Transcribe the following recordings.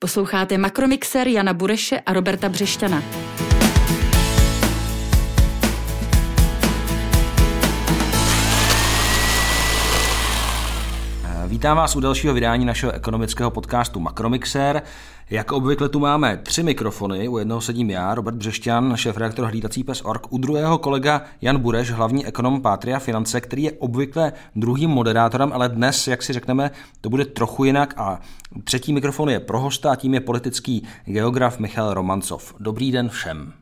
Posloucháte Makromixer Jana Bureše a Roberta Břešťana. Vítám vás u dalšího vydání našeho ekonomického podcastu Makromixer. Jak obvykle tu máme tři mikrofony, u jednoho sedím já, Robert Břešťan, šéf reaktor hlídací pes Org, u druhého kolega Jan Bureš, hlavní ekonom Pátria Finance, který je obvykle druhým moderátorem, ale dnes, jak si řekneme, to bude trochu jinak a třetí mikrofon je pro hosta a tím je politický geograf Michal Romancov. Dobrý den všem.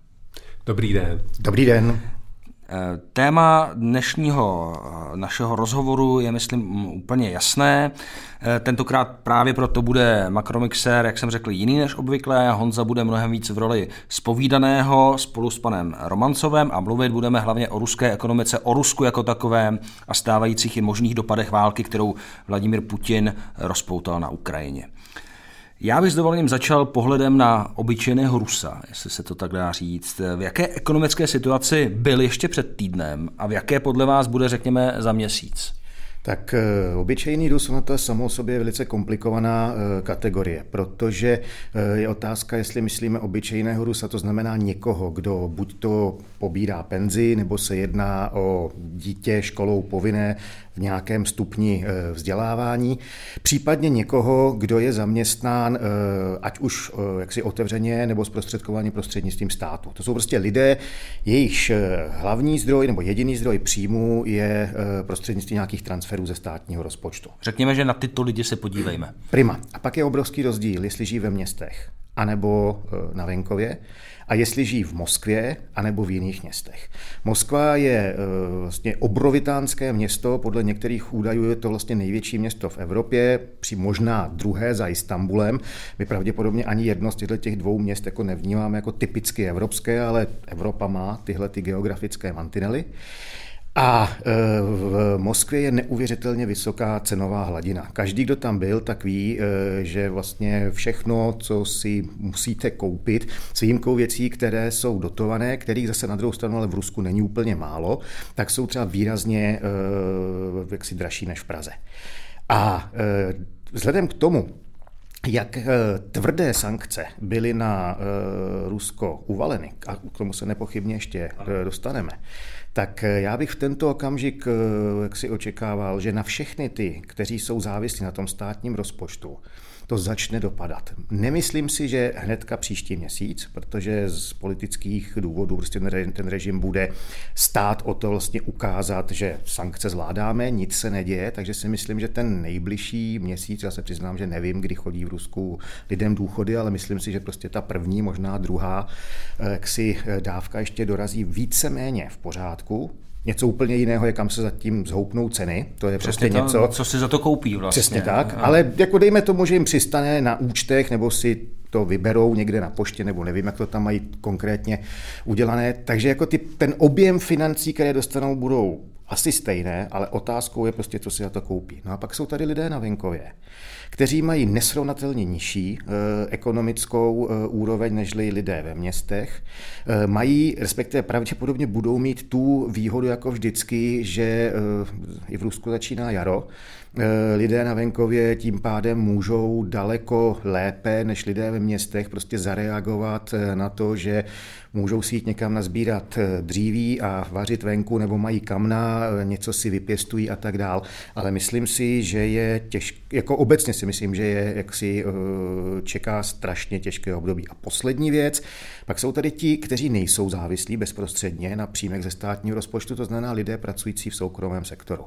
Dobrý den. Dobrý den. Téma dnešního eh, našeho rozhovoru je, myslím, úplně jasné. Eh, tentokrát právě proto bude Makromixer, jak jsem řekl, jiný než obvykle. Honza bude mnohem víc v roli spovídaného spolu s panem Romancovem a mluvit budeme hlavně o ruské ekonomice, o Rusku jako takovém a stávajících i možných dopadech války, kterou Vladimír Putin rozpoutal na Ukrajině. Já bych s dovolením začal pohledem na obyčejného Rusa, jestli se to tak dá říct. V jaké ekonomické situaci byl ještě před týdnem a v jaké podle vás bude, řekněme, za měsíc? Tak eh, obyčejný Rus, ono to je samo o sobě velice komplikovaná eh, kategorie, protože eh, je otázka, jestli myslíme obyčejného Rusa, to znamená někoho, kdo buď to pobírá penzi, nebo se jedná o dítě školou povinné v nějakém stupni vzdělávání, případně někoho, kdo je zaměstnán ať už jaksi otevřeně nebo zprostředkovaně prostřednictvím státu. To jsou prostě lidé, jejichž hlavní zdroj nebo jediný zdroj příjmu je prostřednictvím nějakých transferů ze státního rozpočtu. Řekněme, že na tyto lidi se podívejme. Prima. A pak je obrovský rozdíl, jestli žijí ve městech anebo na venkově a jestli žijí v Moskvě anebo v jiných městech. Moskva je e, vlastně obrovitánské město, podle některých údajů je to vlastně největší město v Evropě, při možná druhé za Istanbulem. My pravděpodobně ani jedno z těchto těch dvou měst jako nevnímáme jako typicky evropské, ale Evropa má tyhle ty geografické mantinely. A e, v Moskvě je neuvěřitelně vysoká cenová hladina. Každý, kdo tam byl, tak ví, e, že vlastně všechno, co si musíte koupit, s výjimkou věcí, které jsou dotované, kterých zase na druhou stranu ale v Rusku není úplně málo, tak jsou třeba výrazně e, jaksi dražší než v Praze. A vzhledem k tomu, jak tvrdé sankce byly na Rusko uvaleny, a k tomu se nepochybně ještě dostaneme, tak eh, já bych v tento okamžik eh, jak si očekával, že na všechny ty, kteří jsou závislí na tom státním rozpočtu, to začne dopadat. Nemyslím si, že hnedka příští měsíc, protože z politických důvodů prostě ten režim bude stát o to vlastně ukázat, že sankce zvládáme, nic se neděje, takže si myslím, že ten nejbližší měsíc, já se přiznám, že nevím, kdy chodí v Rusku lidem důchody, ale myslím si, že prostě ta první, možná druhá, eh, jaksi eh, dávka ještě dorazí víceméně v pořádku, Něco úplně jiného je, kam se zatím zhoupnou ceny. To je Přesně prostě to, něco. Co si za to koupí vlastně. Přesně tak. A... Ale jako dejme tomu, že jim přistane na účtech nebo si to vyberou někde na poště, nebo nevím, jak to tam mají konkrétně udělané. Takže jako ty, ten objem financí, které dostanou, budou asi stejné, ale otázkou je prostě, co si za to koupí. No a pak jsou tady lidé na venkově, kteří mají nesrovnatelně nižší e, ekonomickou e, úroveň než lidé ve městech. E, mají, respektive pravděpodobně budou mít tu výhodu jako vždycky, že i v Rusku začíná jaro, Eh, lidé na venkově tím pádem můžou daleko lépe než lidé ve městech prostě zareagovat eh, na to, že můžou si jít někam nazbírat eh, dříví a vařit venku nebo mají kamna, něco si vypěstují a tak dál. Ale myslím si, že je těžké, jako obecně si myslím, že je, jak si čeká strašně těžké období. A poslední věc, pak jsou tady ti, kteří nejsou závislí bezprostředně na příjmech ze státního rozpočtu, to znamená lidé pracující v soukromém sektoru.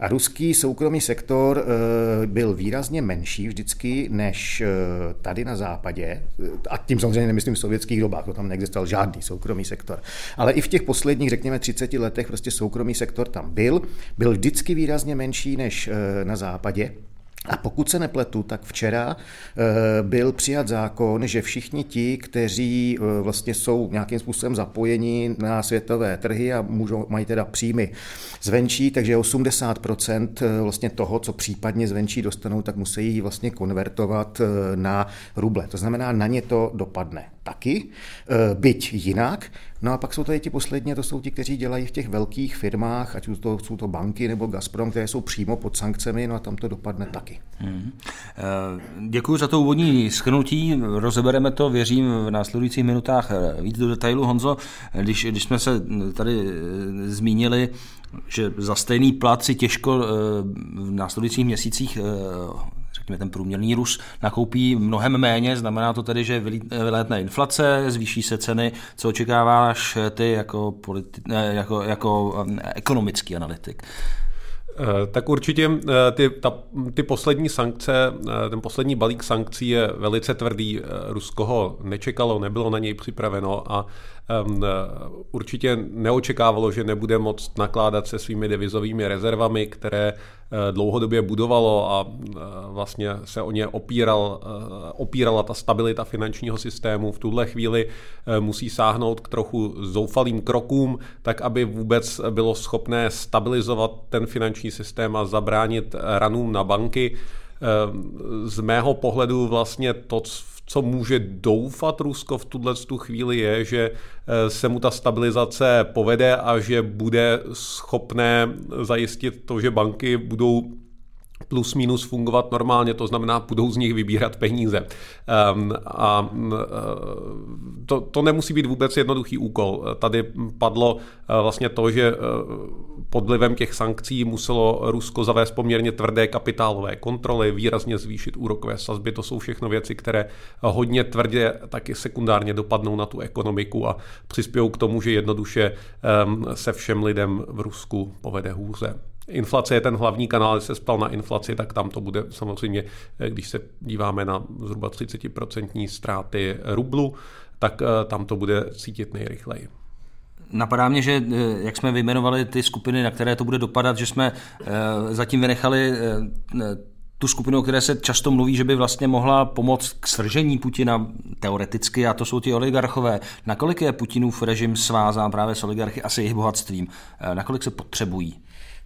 A ruský soukromý sektor eh, byl výrazně menší vždycky než eh, tady na západě. A tím samozřejmě nemyslím v sovětských dobách, to tam neexistoval žádný soukromý sektor. Ale i v těch posledních, řekněme, 30 letech prostě soukromý sektor tam byl. Byl vždycky výrazně menší než eh, na západě. A pokud se nepletu, tak včera eh, byl přijat zákon, že všichni ti, kteří eh, vlastně jsou nějakým způsobem zapojeni na světové trhy a můžou, mají teda příjmy zvenčí, takže 80% eh, vlastně toho, co případně zvenčí dostanou, tak musí vlastně konvertovat na ruble. To znamená, na ně to dopadne taky, byť jinak. No a pak jsou tady ti poslední, to jsou ti, kteří dělají v těch velkých firmách, ať to, jsou to banky nebo Gazprom, které jsou přímo pod sankcemi, no a tam to dopadne taky. Hmm. Děkuji za to úvodní schrnutí, rozebereme to, věřím, v následujících minutách víc do detailu. Honzo, když, když jsme se tady zmínili, že za stejný plat si těžko v následujících měsících řekněme, ten průměrný Rus nakoupí mnohem méně, znamená to tedy, že vylétne inflace, zvýší se ceny, co očekáváš ty jako, politi- jako, jako ekonomický analytik? Eh, tak určitě eh, ty, ta, ty poslední sankce, eh, ten poslední balík sankcí je velice tvrdý. Rusko ho nečekalo, nebylo na něj připraveno a um, určitě neočekávalo, že nebude moct nakládat se svými devizovými rezervami, které dlouhodobě budovalo a vlastně se o ně opíral, opírala ta stabilita finančního systému. V tuhle chvíli musí sáhnout k trochu zoufalým krokům, tak aby vůbec bylo schopné stabilizovat ten finanční systém a zabránit ranům na banky. Z mého pohledu vlastně to, co může doufat Rusko v tuhle tu chvíli je, že eh, se mu ta stabilizace povede a že bude schopné zajistit to, že banky budou plus minus fungovat normálně, to znamená, budou z nich vybírat peníze. Um, a uh, to, to nemusí být vůbec jednoduchý úkol. Tady padlo uh, vlastně to, že uh, pod vlivem těch sankcí muselo Rusko zavést poměrně tvrdé kapitálové kontroly, výrazně zvýšit úrokové sazby. To jsou všechno věci, které hodně tvrdě taky sekundárně dopadnou na tu ekonomiku a přispějou k tomu, že jednoduše um, se všem lidem v Rusku povede hůře. Inflace je ten hlavní kanál, když se spal na inflaci, tak tam to bude samozřejmě, eh, když se díváme na zhruba 30% ztráty rublu, tak eh, tam to bude cítit nejrychleji. Napadá mě, že eh, jak jsme vyjmenovali ty skupiny, na které to bude dopadat, že jsme zatím vynechali tu skupinu, o které se často mluví, že by vlastně mohla pomoct k svržení Putina teoreticky, a to jsou ti oligarchové. Nakolik je Putinův režim svázán právě s oligarchy a s jejich bohatstvím? Nakolik se potřebují?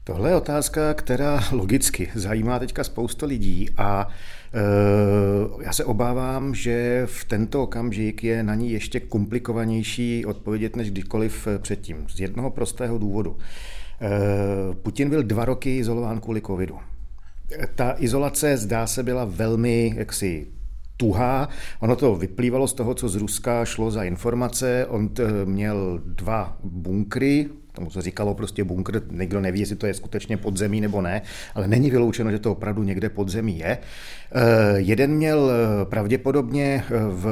Tohle je otázka, která logicky zajímá teďka spousta lidí a e, já se obávám, že v tento okamžik je na ní ještě komplikovanější odpovědět než kdykoliv předtím. Z jednoho prostého důvodu. E, Putin byl dva roky izolován kvůli covidu. Ta izolace zdá se byla velmi jaksi tuhá. Ono to vyplývalo z toho, co z Ruska šlo za informace. On měl dva bunkry, tomu se říkalo prostě bunkr, nikdo neví, jestli to je skutečně podzemí nebo ne, ale není vyloučeno, že to opravdu někde podzemí je. Eh, jeden měl eh, pravděpodobně eh, v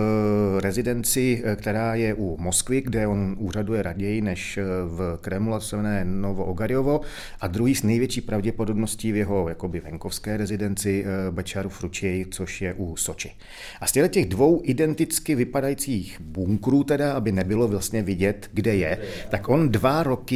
rezidenci, která je u Moskvy, kde on úřaduje raději než v Kremlu, a se jmenuje Novo a druhý s největší pravděpodobností v jeho jakoby venkovské rezidenci Bečaru Fručej, což je u Soči. A z těch dvou identicky vypadajících bunkrů, teda, aby nebylo vlastně vidět, kde je, tak on dva roky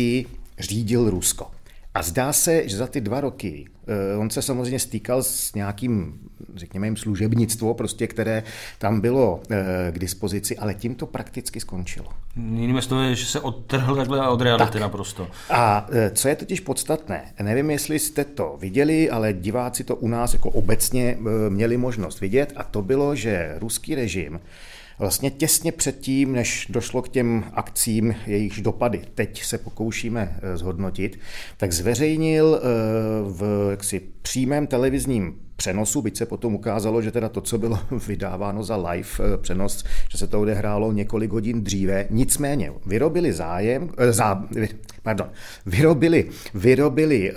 řídil Rusko. A zdá se, že za ty dva roky eh, on se samozřejmě stýkal s nějakým, řekněme jim, služebnictvo, prostě, které tam bylo eh, k dispozici, ale tím to prakticky skončilo. Jinými slovy, že se odtrhl takhle od reality tak. naprosto. A eh, co je totiž podstatné, nevím, jestli jste to viděli, ale diváci to u nás jako obecně měli možnost vidět, a to bylo, že ruský režim Vlastně těsně předtím, než došlo k těm akcím, jejichž dopady teď se pokoušíme eh, zhodnotit, tak zveřejnil eh, v jaksi přímém televizním přenosu, byť se potom ukázalo, že teda to, co bylo vydáváno za live eh, přenos, že se to odehrálo několik hodin dříve. Nicméně vyrobili zájem, eh, zá, pardon, vyrobili, vyrobili e,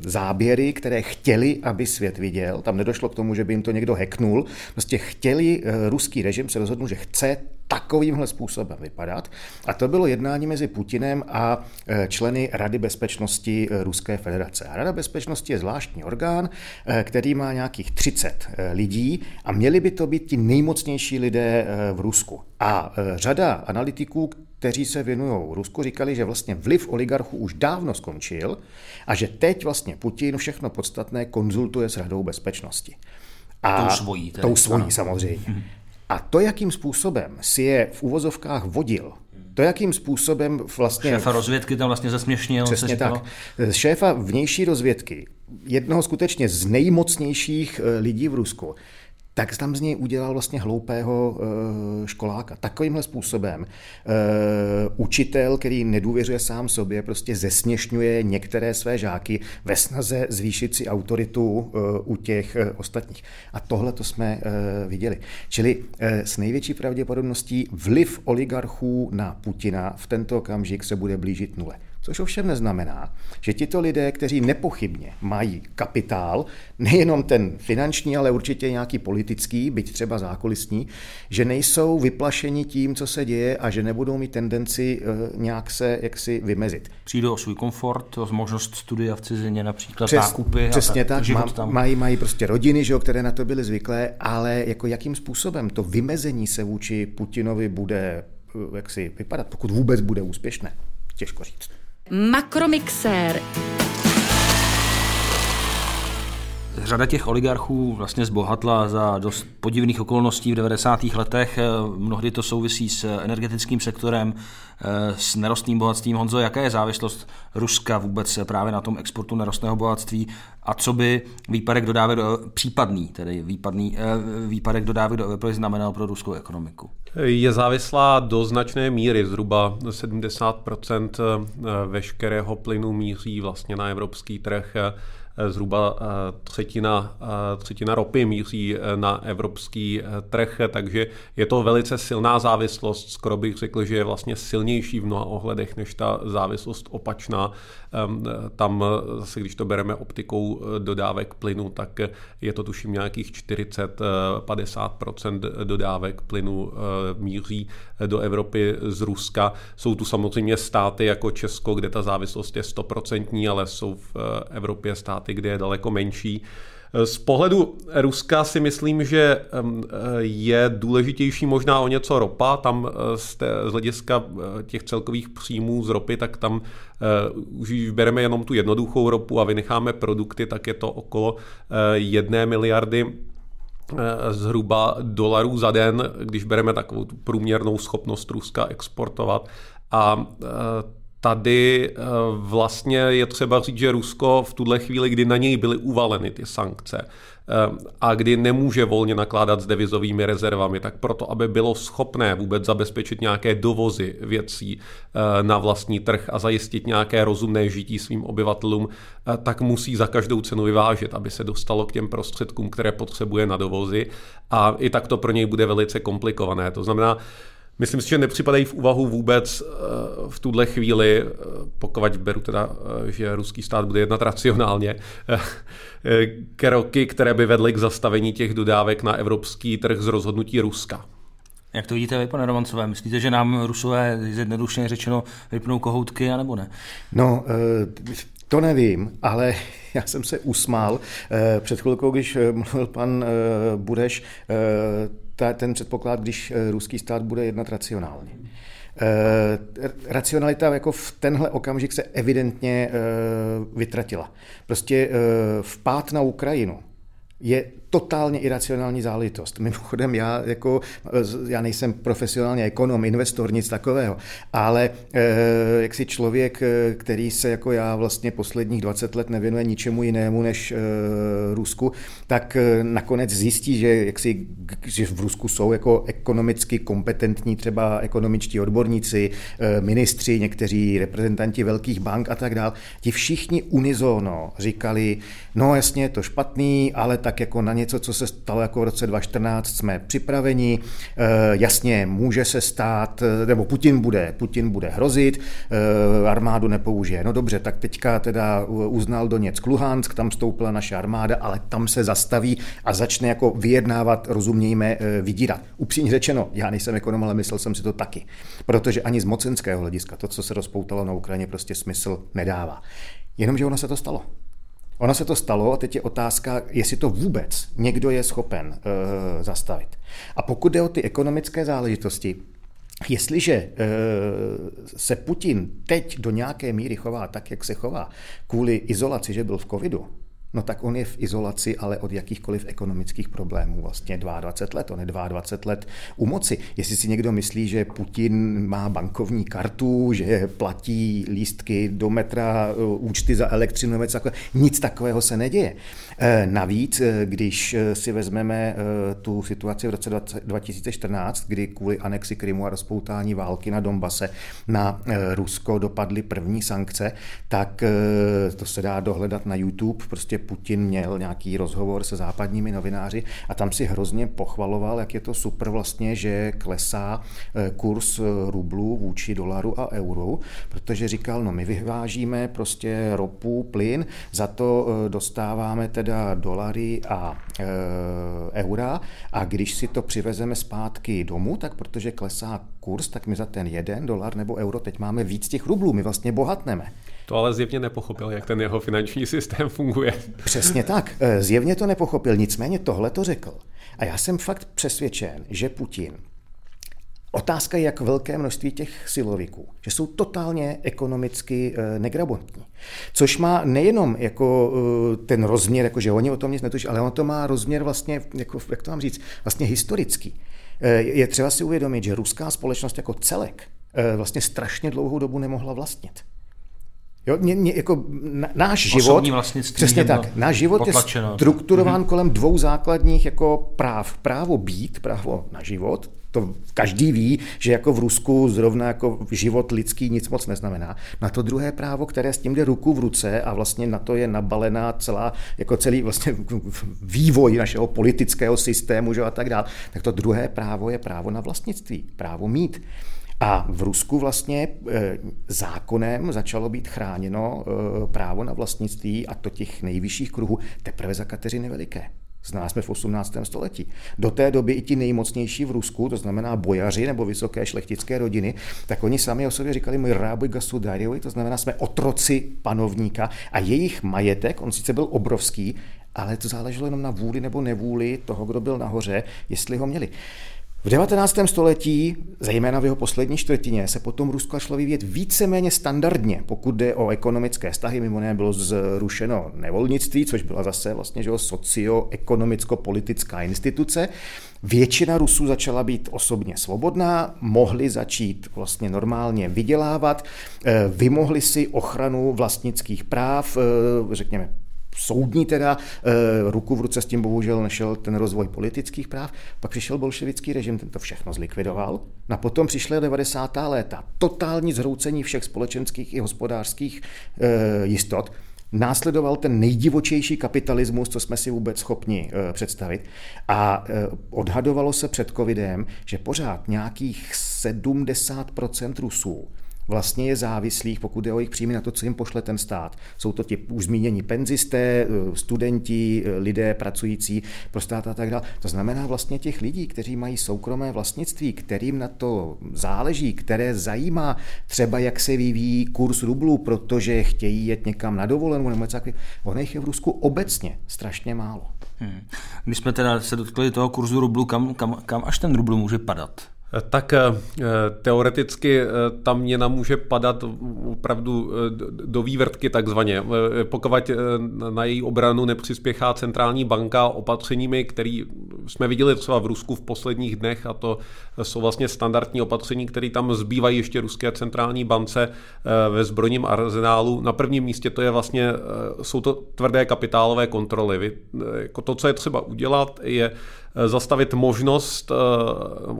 záběry, které chtěli, aby svět viděl. Tam nedošlo k tomu, že by jim to někdo heknul. Prostě chtěli, ruský režim se rozhodnul, že chce takovýmhle způsobem vypadat. A to bylo jednání mezi Putinem a e, členy Rady bezpečnosti e, Ruské federace. A Rada bezpečnosti je zvláštní orgán, e, který má nějakých 30 lidí a měli by to být ti nejmocnější lidé v Rusku. A řada analytiků, kteří se věnují Rusku, říkali, že vlastně vliv oligarchů už dávno skončil a že teď vlastně Putin všechno podstatné konzultuje s Radou bezpečnosti. A tou svojí. Tedy. Tou svojí samozřejmě. A to, jakým způsobem si je v úvozovkách vodil, to, jakým způsobem vlastně... Šéfa rozvědky tam vlastně zasměšnil. Přesně tak. Šéfa vnější rozvědky, jednoho skutečně z nejmocnějších eh, lidí v Rusku, tak tam z něj udělal vlastně hloupého školáka. Takovýmhle způsobem učitel, který nedůvěřuje sám sobě, prostě zesměšňuje některé své žáky ve snaze zvýšit si autoritu u těch ostatních. A tohle to jsme viděli. Čili s největší pravděpodobností vliv oligarchů na Putina v tento okamžik se bude blížit nule. Což ovšem neznamená, že tito lidé, kteří nepochybně mají kapitál, nejenom ten finanční, ale určitě nějaký politický, byť třeba zákulisní, že nejsou vyplašeni tím, co se děje a že nebudou mít tendenci eh, nějak se jaksi vymezit. Přijdou o svůj komfort, o možnost studia v cizině, například Přes, nákupy. Přesně tak, tak má, mají, mají prostě rodiny, že, které na to byly zvyklé, ale jako jakým způsobem to vymezení se vůči Putinovi bude eh, jak si vypadat, pokud vůbec bude úspěšné. Těžko říct. Makromixér. Řada těch oligarchů vlastně zbohatla za dost podivných okolností v 90. letech. Mnohdy to souvisí s energetickým sektorem, s nerostným bohatstvím. Honzo, jaká je závislost Ruska vůbec právě na tom exportu nerostného bohatství a co by výpadek dodávek do, případný, tedy výpadný, eh, výpadek dodávek do Evropy znamenal pro ruskou ekonomiku? Je závislá do značné míry, zhruba 70% eh, veškerého plynu míří vlastně na evropský trh zhruba eh, třetina, eh, třetina ropy míří eh, na evropský trh, takže je to velice silná závislost, skoro bych řekl, že je vlastně silnější v mnoha ohledech než ta závislost opačná. Tam zase, když to bereme optikou dodávek plynu, tak je to tuším nějakých 40-50% dodávek plynu míří do Evropy z Ruska. Jsou tu samozřejmě státy jako Česko, kde ta závislost je 100%, ale jsou v Evropě státy, státy, kde je daleko menší. Z pohledu Ruska si myslím, že je důležitější možná o něco ropa. Tam eh, z, té, z hlediska eh, těch celkových příjmů z ropy, tak tam uh, už bereme jenom tu jednoduchou ropu a vynecháme produkty, tak je to okolo jedné miliardy zhruba dolarů za den, když bereme takovou tu průměrnou schopnost Ruska exportovat. A tady eh, vlastně je třeba říct, že Rusko v tuhle chvíli, kdy na něj byly uvaleny ty sankce eh, a kdy nemůže volně nakládat s devizovými rezervami, tak proto, aby bylo schopné vůbec zabezpečit nějaké dovozy věcí eh, na vlastní trh a zajistit nějaké rozumné žití svým obyvatelům, tak musí za každou cenu vyvážet, aby se dostalo k těm prostředkům, které potřebuje na dovozy a i tak to pro něj bude velice komplikované. To znamená, Myslím si, že nepřipadají v úvahu vůbec eh, v tuhle chvíli, eh, pokud beru teda, eh, že ruský stát bude jednat racionálně, kroky, které by vedly k zastavení těch dodávek na evropský trh z rozhodnutí Ruska. Jak to vidíte vy, pane Romancové? Myslíte, že nám Rusové zjednodušeně řečeno vypnou kohoutky, anebo ne? No, to nevím, ale já jsem se usmál před chvilkou, když mluvil pan Budeš, ta, ten předpoklad, když eh, ruský stát bude jednat racionálně. E, racionalita jako v tenhle okamžik se evidentně e, vytratila. Prostě vpád na Ukrajinu je totálně iracionální záležitost. Mimochodem, já, jako, já nejsem profesionálně ekonom, investor, nic takového, ale eh, jak si člověk, eh, který se jako já vlastně posledních 20 let nevěnuje ničemu jinému než eh, Rusku, tak nakonec zjistí, že, jak si, že v Rusku jsou jako ekonomicky kompetentní třeba ekonomičtí odborníci, ministři, někteří reprezentanti velkých bank a tak dále. Ti všichni unizono říkali, no jasně, je to špatný, ale tak jako na něco, co se stalo jako v roce 2014, jsme připraveni. Eh, jasně, může se stát, eh, nebo Putin bude, Putin bude hrozit, eh, armádu nepoužije. No dobře, tak teďka teda uznal Doněck Luhansk, tam stoupila naše armáda, ale tam se zastaví a začne jako vyjednávat, rozumějme, vydírat. Upřímně řečeno, já nejsem ekonom, ale myslel jsem si to taky. Protože ani z mocenského hlediska to, co se rozpoutalo na Ukrajině, prostě smysl nedává. Jenomže ono se to stalo. Ono se to stalo a teď je otázka, jestli to vůbec někdo je schopen uh, zastavit. A pokud jde o ty ekonomické záležitosti, Jestliže uh, se Putin teď do nějaké míry chová tak, jak se chová, kvůli izolaci, že byl v covidu, no tak on je v izolaci, ale od jakýchkoliv ekonomických problémů vlastně 22 let, on je 22 let u moci. Jestli si někdo myslí, že Putin má bankovní kartu, že platí lístky do metra, účty za elektřinu, nic takového se neděje. Eh, navíc, eh, když eh, si vezmeme tu situaci v roce 2014, kdy kvůli anexi Krymu a rozpoutání války na Donbase na Rusko dopadly první sankce, tak to se dá dohledat na YouTube. Prostě Putin měl nějaký rozhovor se západními novináři a tam si hrozně pochvaloval, jak je to super vlastně, že klesá kurz rublu vůči dolaru a euru, protože říkal, no my vyvážíme prostě ropu, plyn, za to dostáváme tedy teda dolary a eura a když si to přivezeme zpátky domů, tak protože klesá kurz, tak my za ten jeden dolar nebo euro teď máme víc těch rublů, my vlastně bohatneme. To ale zjevně nepochopil, jak ten jeho finanční systém funguje. Přesně tak, e, zjevně to nepochopil, nicméně tohle to řekl. A já jsem fakt přesvědčen, že Putin Otázka je, jak velké množství těch siloviků, že jsou totálně ekonomicky eh, negrabantní. Což má nejenom jako eh, ten rozměr, jako že oni o tom nic netuší, ale on to má rozměr vlastně, jako, jak to mám říct, vlastně historický. Eh, je třeba si uvědomit, že ruská společnost jako celek vlastně strašně dlouhou dobu nemohla vlastnit. Jo, mě, mě, jako náš život, přesně tak, náš život potlačeno. je strukturován mm-hmm. kolem dvou základních jako práv. Právo být, právo na život, to každý ví, že jako v Rusku zrovna jako život lidský nic moc neznamená. Na to druhé právo, které s tím jde ruku v ruce a vlastně na to je nabalená celá, jako celý vlastně vývoj našeho politického systému že a tak dále, tak to druhé právo je právo na vlastnictví, právo mít. A v Rusku vlastně e, zákonem začalo být chráněno e, právo na vlastnictví a to těch nejvyšších kruhů teprve za Kateřiny Veliké. Zná jsme v 18. století. Do té doby i ti nejmocnější v Rusku, to znamená bojaři nebo vysoké šlechtické rodiny, tak oni sami o sobě říkali my ráby gasudariovi, to znamená jsme otroci panovníka a jejich majetek, on sice byl obrovský, ale to záleželo jenom na vůli nebo nevůli toho, kdo byl nahoře, jestli ho měli. V 19. století, zejména v jeho poslední čtvrtině, se potom Rusko šlo vyvíjet víceméně standardně, pokud jde o ekonomické vztahy. Mimo jiné bylo zrušeno nevolnictví, což byla zase vlastně že socioekonomicko-politická instituce. Většina Rusů začala být osobně svobodná, mohli začít vlastně normálně vydělávat, eh, vymohli si ochranu vlastnických práv, eh, řekněme soudní teda, e, ruku v ruce s tím bohužel nešel ten rozvoj politických práv, pak přišel bolševický režim, ten to všechno zlikvidoval. A potom přišly 90. léta, totální zhroucení všech společenských i hospodářských e, jistot. Následoval ten nejdivočejší kapitalismus, co jsme si vůbec schopni e, představit. A odhadovalo se před covidem, že pořád nějakých 70% Rusů vlastně je závislých, pokud jde o jejich příjmy na to, co jim pošle ten stát. Jsou to ti už zmínění penzisté, eh, studenti, eh, lidé pracující pro stát a tak dále. To znamená vlastně těch lidí, kteří mají soukromé vlastnictví, kterým na to záleží, které zajímá třeba, jak se vyvíjí kurz rublu, protože chtějí jet někam na dovolenou nebo něco takového. Ono je v Rusku obecně strašně málo. Hmm. Když jsme teda se dotkli toho kurzu rublu, kam, kam, kam až ten rubl může padat? Tak eh, teoreticky eh, ta měna může padat opravdu eh, do vývrtky takzvaně. Pokud na její obranu nepřispěchá centrální banka opatřeními, které jsme viděli třeba v Rusku v posledních dnech a to jsou vlastně standardní opatření, které tam zbývají ještě ruské centrální bance ve zbrojním arzenálu. Na prvním místě to je vlastně, jsou to tvrdé kapitálové kontroly. Jako to, co je třeba udělat, je zastavit možnost,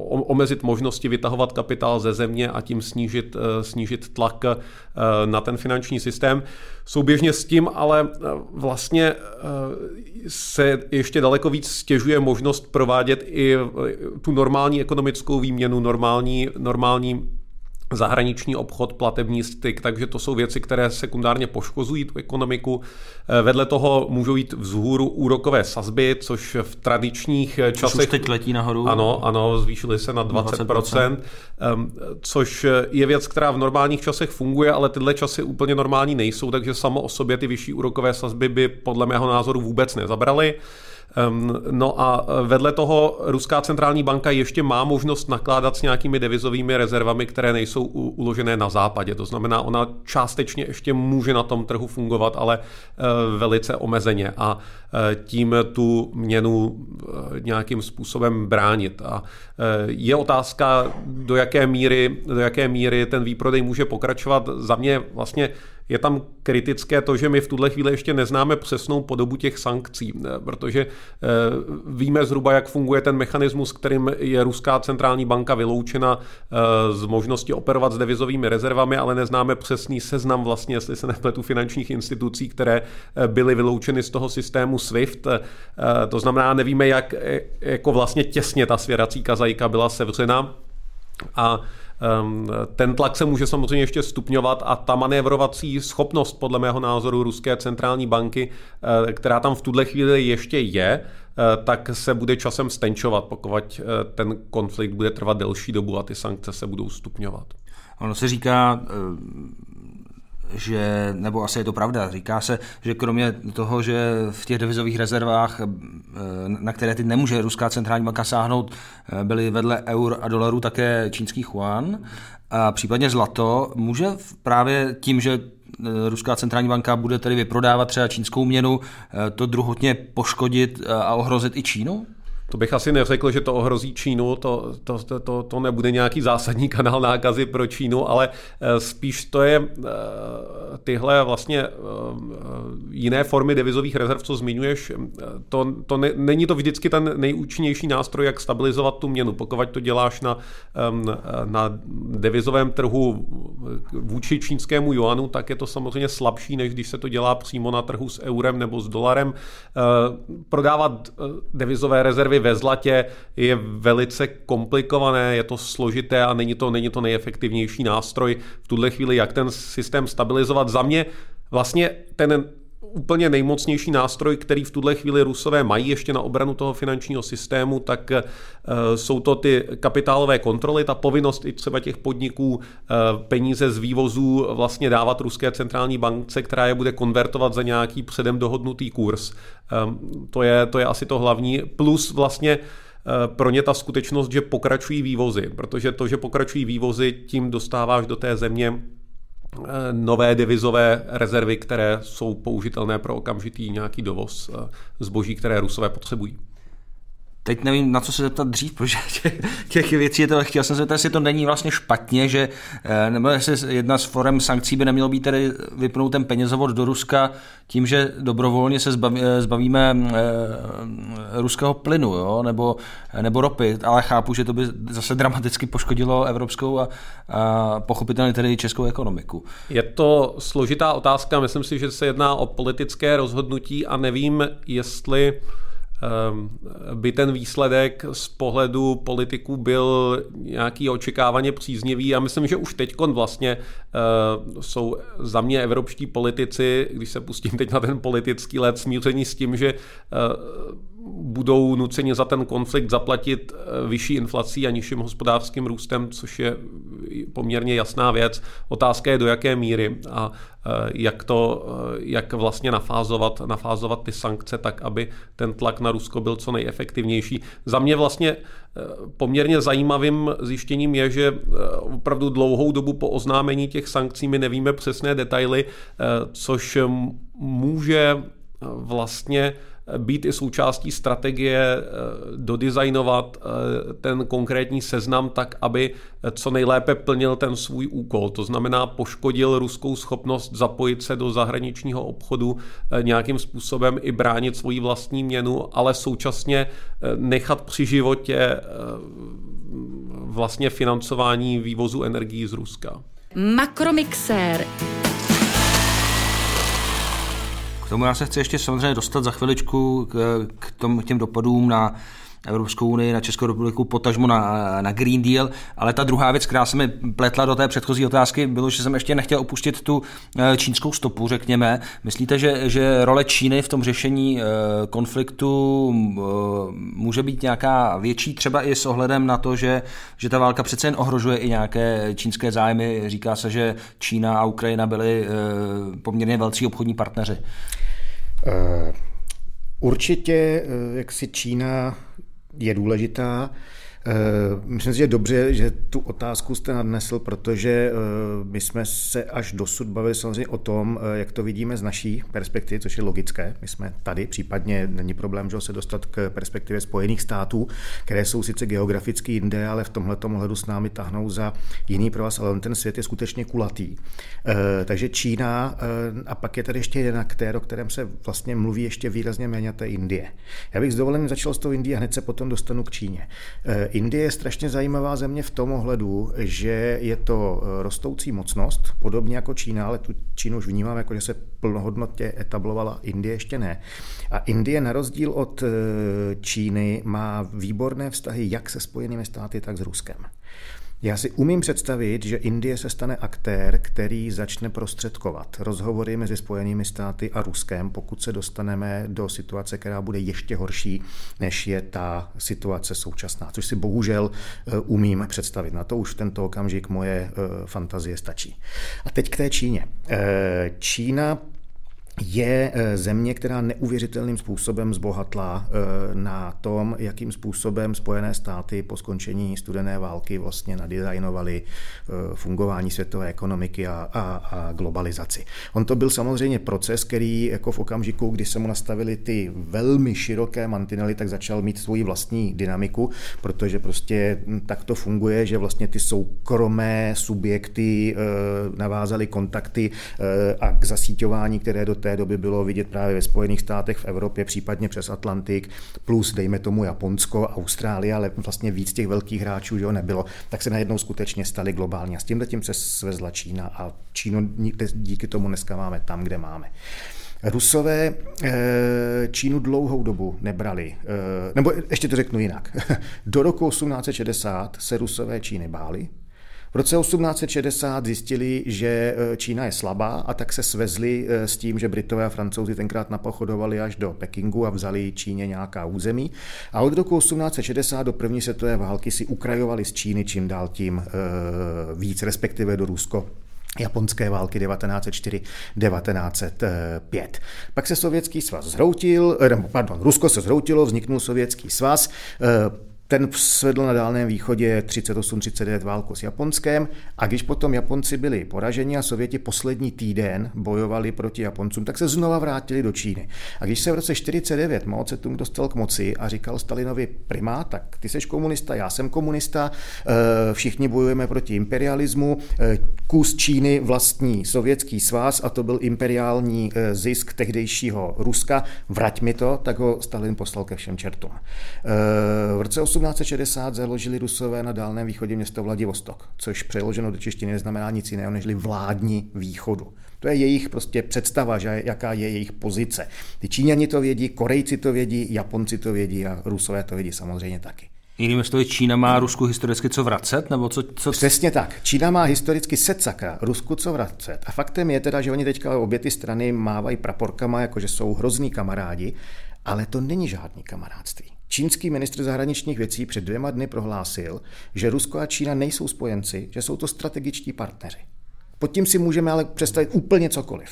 omezit možnosti vytahovat kapitál ze země a tím snížit, eh, snížit tlak eh, na ten finanční systém. Souběžně s tím ale eh, vlastně se ještě daleko víc stěžuje možnost provádět i tu normální ekonomickou výměnu, normální, normální zahraniční obchod, platební styk, takže to jsou věci, které sekundárně poškozují tu ekonomiku. Eh, vedle toho můžou jít vzhůru úrokové sazby, což v tradičních což časech... Už teď letí nahoru. Ano, ano, zvýšily se na 20%, 20%. Ehm, což je věc, která v normálních časech funguje, ale tyhle časy úplně normální nejsou, takže samo o sobě ty vyšší úrokové sazby by podle mého názoru vůbec nezabraly. No a vedle toho Ruská centrální banka ještě má možnost nakládat s nějakými devizovými rezervami, které nejsou uložené na západě. To znamená, ona částečně ještě může na tom trhu fungovat, ale velice omezeně a tím tu měnu nějakým způsobem bránit. A je otázka, do jaké míry, do jaké míry ten výprodej může pokračovat. Za mě vlastně je tam kritické to, že my v tuhle chvíli ještě neznáme přesnou podobu těch sankcí, eh, protože eh, víme zhruba, jak funguje ten mechanismus, kterým je Ruská centrální banka vyloučena eh, z možnosti operovat s devizovými rezervami, ale neznáme přesný seznam vlastně, jestli se nepletu, finančních institucí, které byly vyloučeny z toho systému SWIFT. To znamená, nevíme, jak jako vlastně těsně ta svěrací kazajka byla sevřena. A ten tlak se může samozřejmě ještě stupňovat a ta manévrovací schopnost, podle mého názoru, Ruské centrální banky, eh, která tam v tuhle chvíli ještě je, eh, tak se bude časem stenčovat, pokud eh, ten konflikt bude trvat delší dobu a ty sankce se budou stupňovat. Ono se říká, že, nebo asi je to pravda, říká se, že kromě toho, že v těch devizových rezervách, eh, na které ty nemůže Ruská centrální banka sáhnout, eh, byly vedle eur a dolarů také čínský yuan a případně zlato, může právě tím, že eh, Ruská centrální banka bude tedy vyprodávat třeba čínskou měnu, to druhotně poškodit a ohrozit i Čínu? To bych asi neřekl, že to ohrozí Čínu, to, to, to, to, nebude nějaký zásadní kanál nákazy pro Čínu, ale eh, spíš to je eh, tyhle vlastně eh, jiné formy devizových rezerv, co zmiňuješ, to, to ne, není to vždycky ten nejúčinnější nástroj, jak stabilizovat tu měnu. Pokud to děláš na, na devizovém trhu vůči čínskému juanu, tak je to samozřejmě slabší, než když se to dělá přímo na trhu s eurem nebo s dolarem. Prodávat devizové rezervy rezervy ve zlatě je velice komplikované, je to složité a není to, není to nejefektivnější nástroj v tuhle chvíli, jak ten systém stabilizovat. Za mě vlastně ten úplně nejmocnější nástroj, který v tuhle chvíli Rusové mají ještě na obranu toho finančního systému, tak uh, jsou to ty kapitálové kontroly, ta povinnost i třeba těch podniků uh, peníze z vývozů vlastně dávat Ruské centrální bankce, která je bude konvertovat za nějaký předem dohodnutý kurz. Um, to, je, to je asi to hlavní. Plus vlastně pro ně ta skutečnost, že pokračují vývozy, protože to, že pokračují vývozy, tím dostáváš do té země Eh, nové devizové rezervy, které jsou použitelné pro okamžitý nějaký dovoz eh, zboží, které Rusové potřebují. Teď nevím, na co se zeptat dřív, protože těch věcí je to, chtěl jsem se zeptat, jestli to není vlastně špatně, že, eh, nebo jestli jedna z forem sankcí by nemělo být tedy vypnout ten penězovod do Ruska tím, že dobrovolně se zbaví, eh, zbavíme e, ruského plynu, jo, nebo, nebo ropy, ale chápu, že to by zase dramaticky poškodilo evropskou a, a pochopitelně tedy českou ekonomiku. Je to složitá otázka, myslím si, že se jedná o politické rozhodnutí a nevím, jestli by ten výsledek z pohledu politiků byl nějaký očekávaně příznivý. Já myslím, že už teď vlastně eh, jsou za mě evropští politici, když se pustím teď na ten politický let, smíření s tím, že eh, budou nuceni za ten konflikt zaplatit eh, vyšší inflací a nižším hospodářským růstem, což je poměrně jasná věc. Otázka je, do jaké míry a eh, jak to, eh, jak vlastně nafázovat, nafázovat ty sankce tak, aby ten tlak na Rusko byl co nejefektivnější. Za mě vlastně poměrně zajímavým zjištěním je, že opravdu dlouhou dobu po oznámení těch sankcí my nevíme přesné detaily, což může vlastně být i součástí strategie eh, dodizajnovat eh, ten konkrétní seznam tak, aby co nejlépe plnil ten svůj úkol. To znamená, poškodil ruskou schopnost zapojit se do zahraničního obchodu eh, nějakým způsobem i bránit svoji vlastní měnu, ale současně nechat při životě vlastně financování vývozu energií z Ruska. Makromixér. K tomu já se chci ještě samozřejmě dostat za chviličku k, k tom, těm dopadům na Evropskou unii, na Českou republiku, potažmo na, na Green Deal, ale ta druhá věc, která se mi pletla do té předchozí otázky, bylo, že jsem ještě nechtěl opustit tu eh, čínskou stopu, řekněme. Myslíte, že, že role Číny v tom řešení eh, konfliktu eh, může být nějaká větší, třeba i s ohledem na to, že, že ta válka přece jen ohrožuje i nějaké čínské zájmy? Říká se, že Čína a Ukrajina byly poměrně velcí obchodní partneři. Určitě, jak si Čína je důležitá. Eh, myslím si, že dobře, že tu otázku jste nadnesl, protože eh, my jsme se až dosud bavili samozřejmě o tom, eh, jak to vidíme z naší perspektivy, což je logické. My jsme tady, případně není problém, že se dostat k perspektivě Spojených států, které jsou sice geograficky jinde, ale v tomhle ohledu s námi tahnou za jiný pro vás, ale ten svět je skutečně kulatý. Takže Čína a pak je tady ještě jeden aktér, o kterém se vlastně mluví ještě výrazně méně, to je Indie. Já bych s dovolením začal s tou Indie a hned se potom dostanu k Číně. Indie je strašně zajímavá země v tom ohledu, že je to eh, rostoucí mocnost, podobně jako Čína, ale tu Čínu už vnímám jako, že se plnohodnotně etablovala, Indie ještě ne. A Indie na rozdíl od eh, Číny má výborné vztahy jak se Spojenými státy, tak s Ruskem. Já si umím představit, že Indie se stane aktér, který začne prostředkovat rozhovory mezi Spojenými státy a Ruskem, pokud se dostaneme do situace, která bude ještě horší, než je ta situace současná, což si bohužel eh, umím představit. Na to už v tento okamžik moje eh, fantazie stačí. A teď k té Číně. Eh, Čína je eh, země, která neuvěřitelným způsobem zbohatla eh, na tom, jakým způsobem Spojené státy po skončení studené války vlastně nadizajnovaly eh, fungování světové ekonomiky a, a, a globalizaci. On to byl samozřejmě proces, který jako v okamžiku, kdy se mu nastavili ty velmi široké mantinely, tak začal mít svoji vlastní dynamiku, protože prostě hm, tak to funguje, že vlastně ty soukromé subjekty navázaly kontakty a k zasíťování, které do té doby bylo vidět právě ve Spojených státech, v Evropě, případně přes Atlantik, plus dejme tomu Japonsko, Austrálie, ale vlastně víc těch velkých hráčů že nebylo, tak se najednou skutečně stali globální. A s tímhle tím se svezla Čína a Čínu díky tomu dneska máme tam, kde máme. Rusové eh, Čínu dlouhou dobu nebrali, eh, nebo ještě to řeknu jinak. Do roku 1860 se Rusové Číny báli, v roce 1860 zjistili, že e, Čína je slabá a tak se svezli e, s tím, že Britové a Francouzi tenkrát napochodovali až do Pekingu a vzali Číně nějaká území. A od roku 1860 do první světové války si ukrajovali z Číny čím dál tím e, víc, respektive do Rusko japonské války 1904-1905. Pak se Sovětský svaz zhroutil, pardon, Rusko se zhroutilo, vzniknul Sovětský svaz, ten svedl na Dálném východě 38-39 válku s Japonskem a když potom Japonci byli poraženi a Sověti poslední týden bojovali proti Japoncům, tak se znova vrátili do Číny. A když se v roce 49 Mao Tse-tung dostal k moci a říkal Stalinovi primá, tak ty jsi komunista, já jsem komunista, eh, všichni bojujeme proti imperialismu, eh, kus Číny vlastní sovětský svaz a to byl imperiální eh, zisk tehdejšího Ruska, vrať mi to, tak ho Stalin poslal ke všem čertům. V roce 1860 založili Rusové na Dálném východě město Vladivostok, což přeloženo do češtiny neznamená nic jiného než vládní východu. To je jejich prostě představa, že jaká je jejich pozice. Ty Číňani to vědí, Korejci to vědí, Japonci to vědí a Rusové to vědí samozřejmě taky. Jinými slovy, Čína má Rusku historicky co vracet? Nebo co, co... Přesně tak. Čína má historicky secaka, Rusku co vracet. A faktem je teda, že oni teďka obě ty strany mávají praporkama, jakože jsou hrozní kamarádi, ale to není žádný kamarádství. Čínský ministr zahraničních věcí před dvěma dny prohlásil, že Rusko a Čína nejsou spojenci, že jsou to strategičtí partneři. Pod tím si můžeme ale představit úplně cokoliv.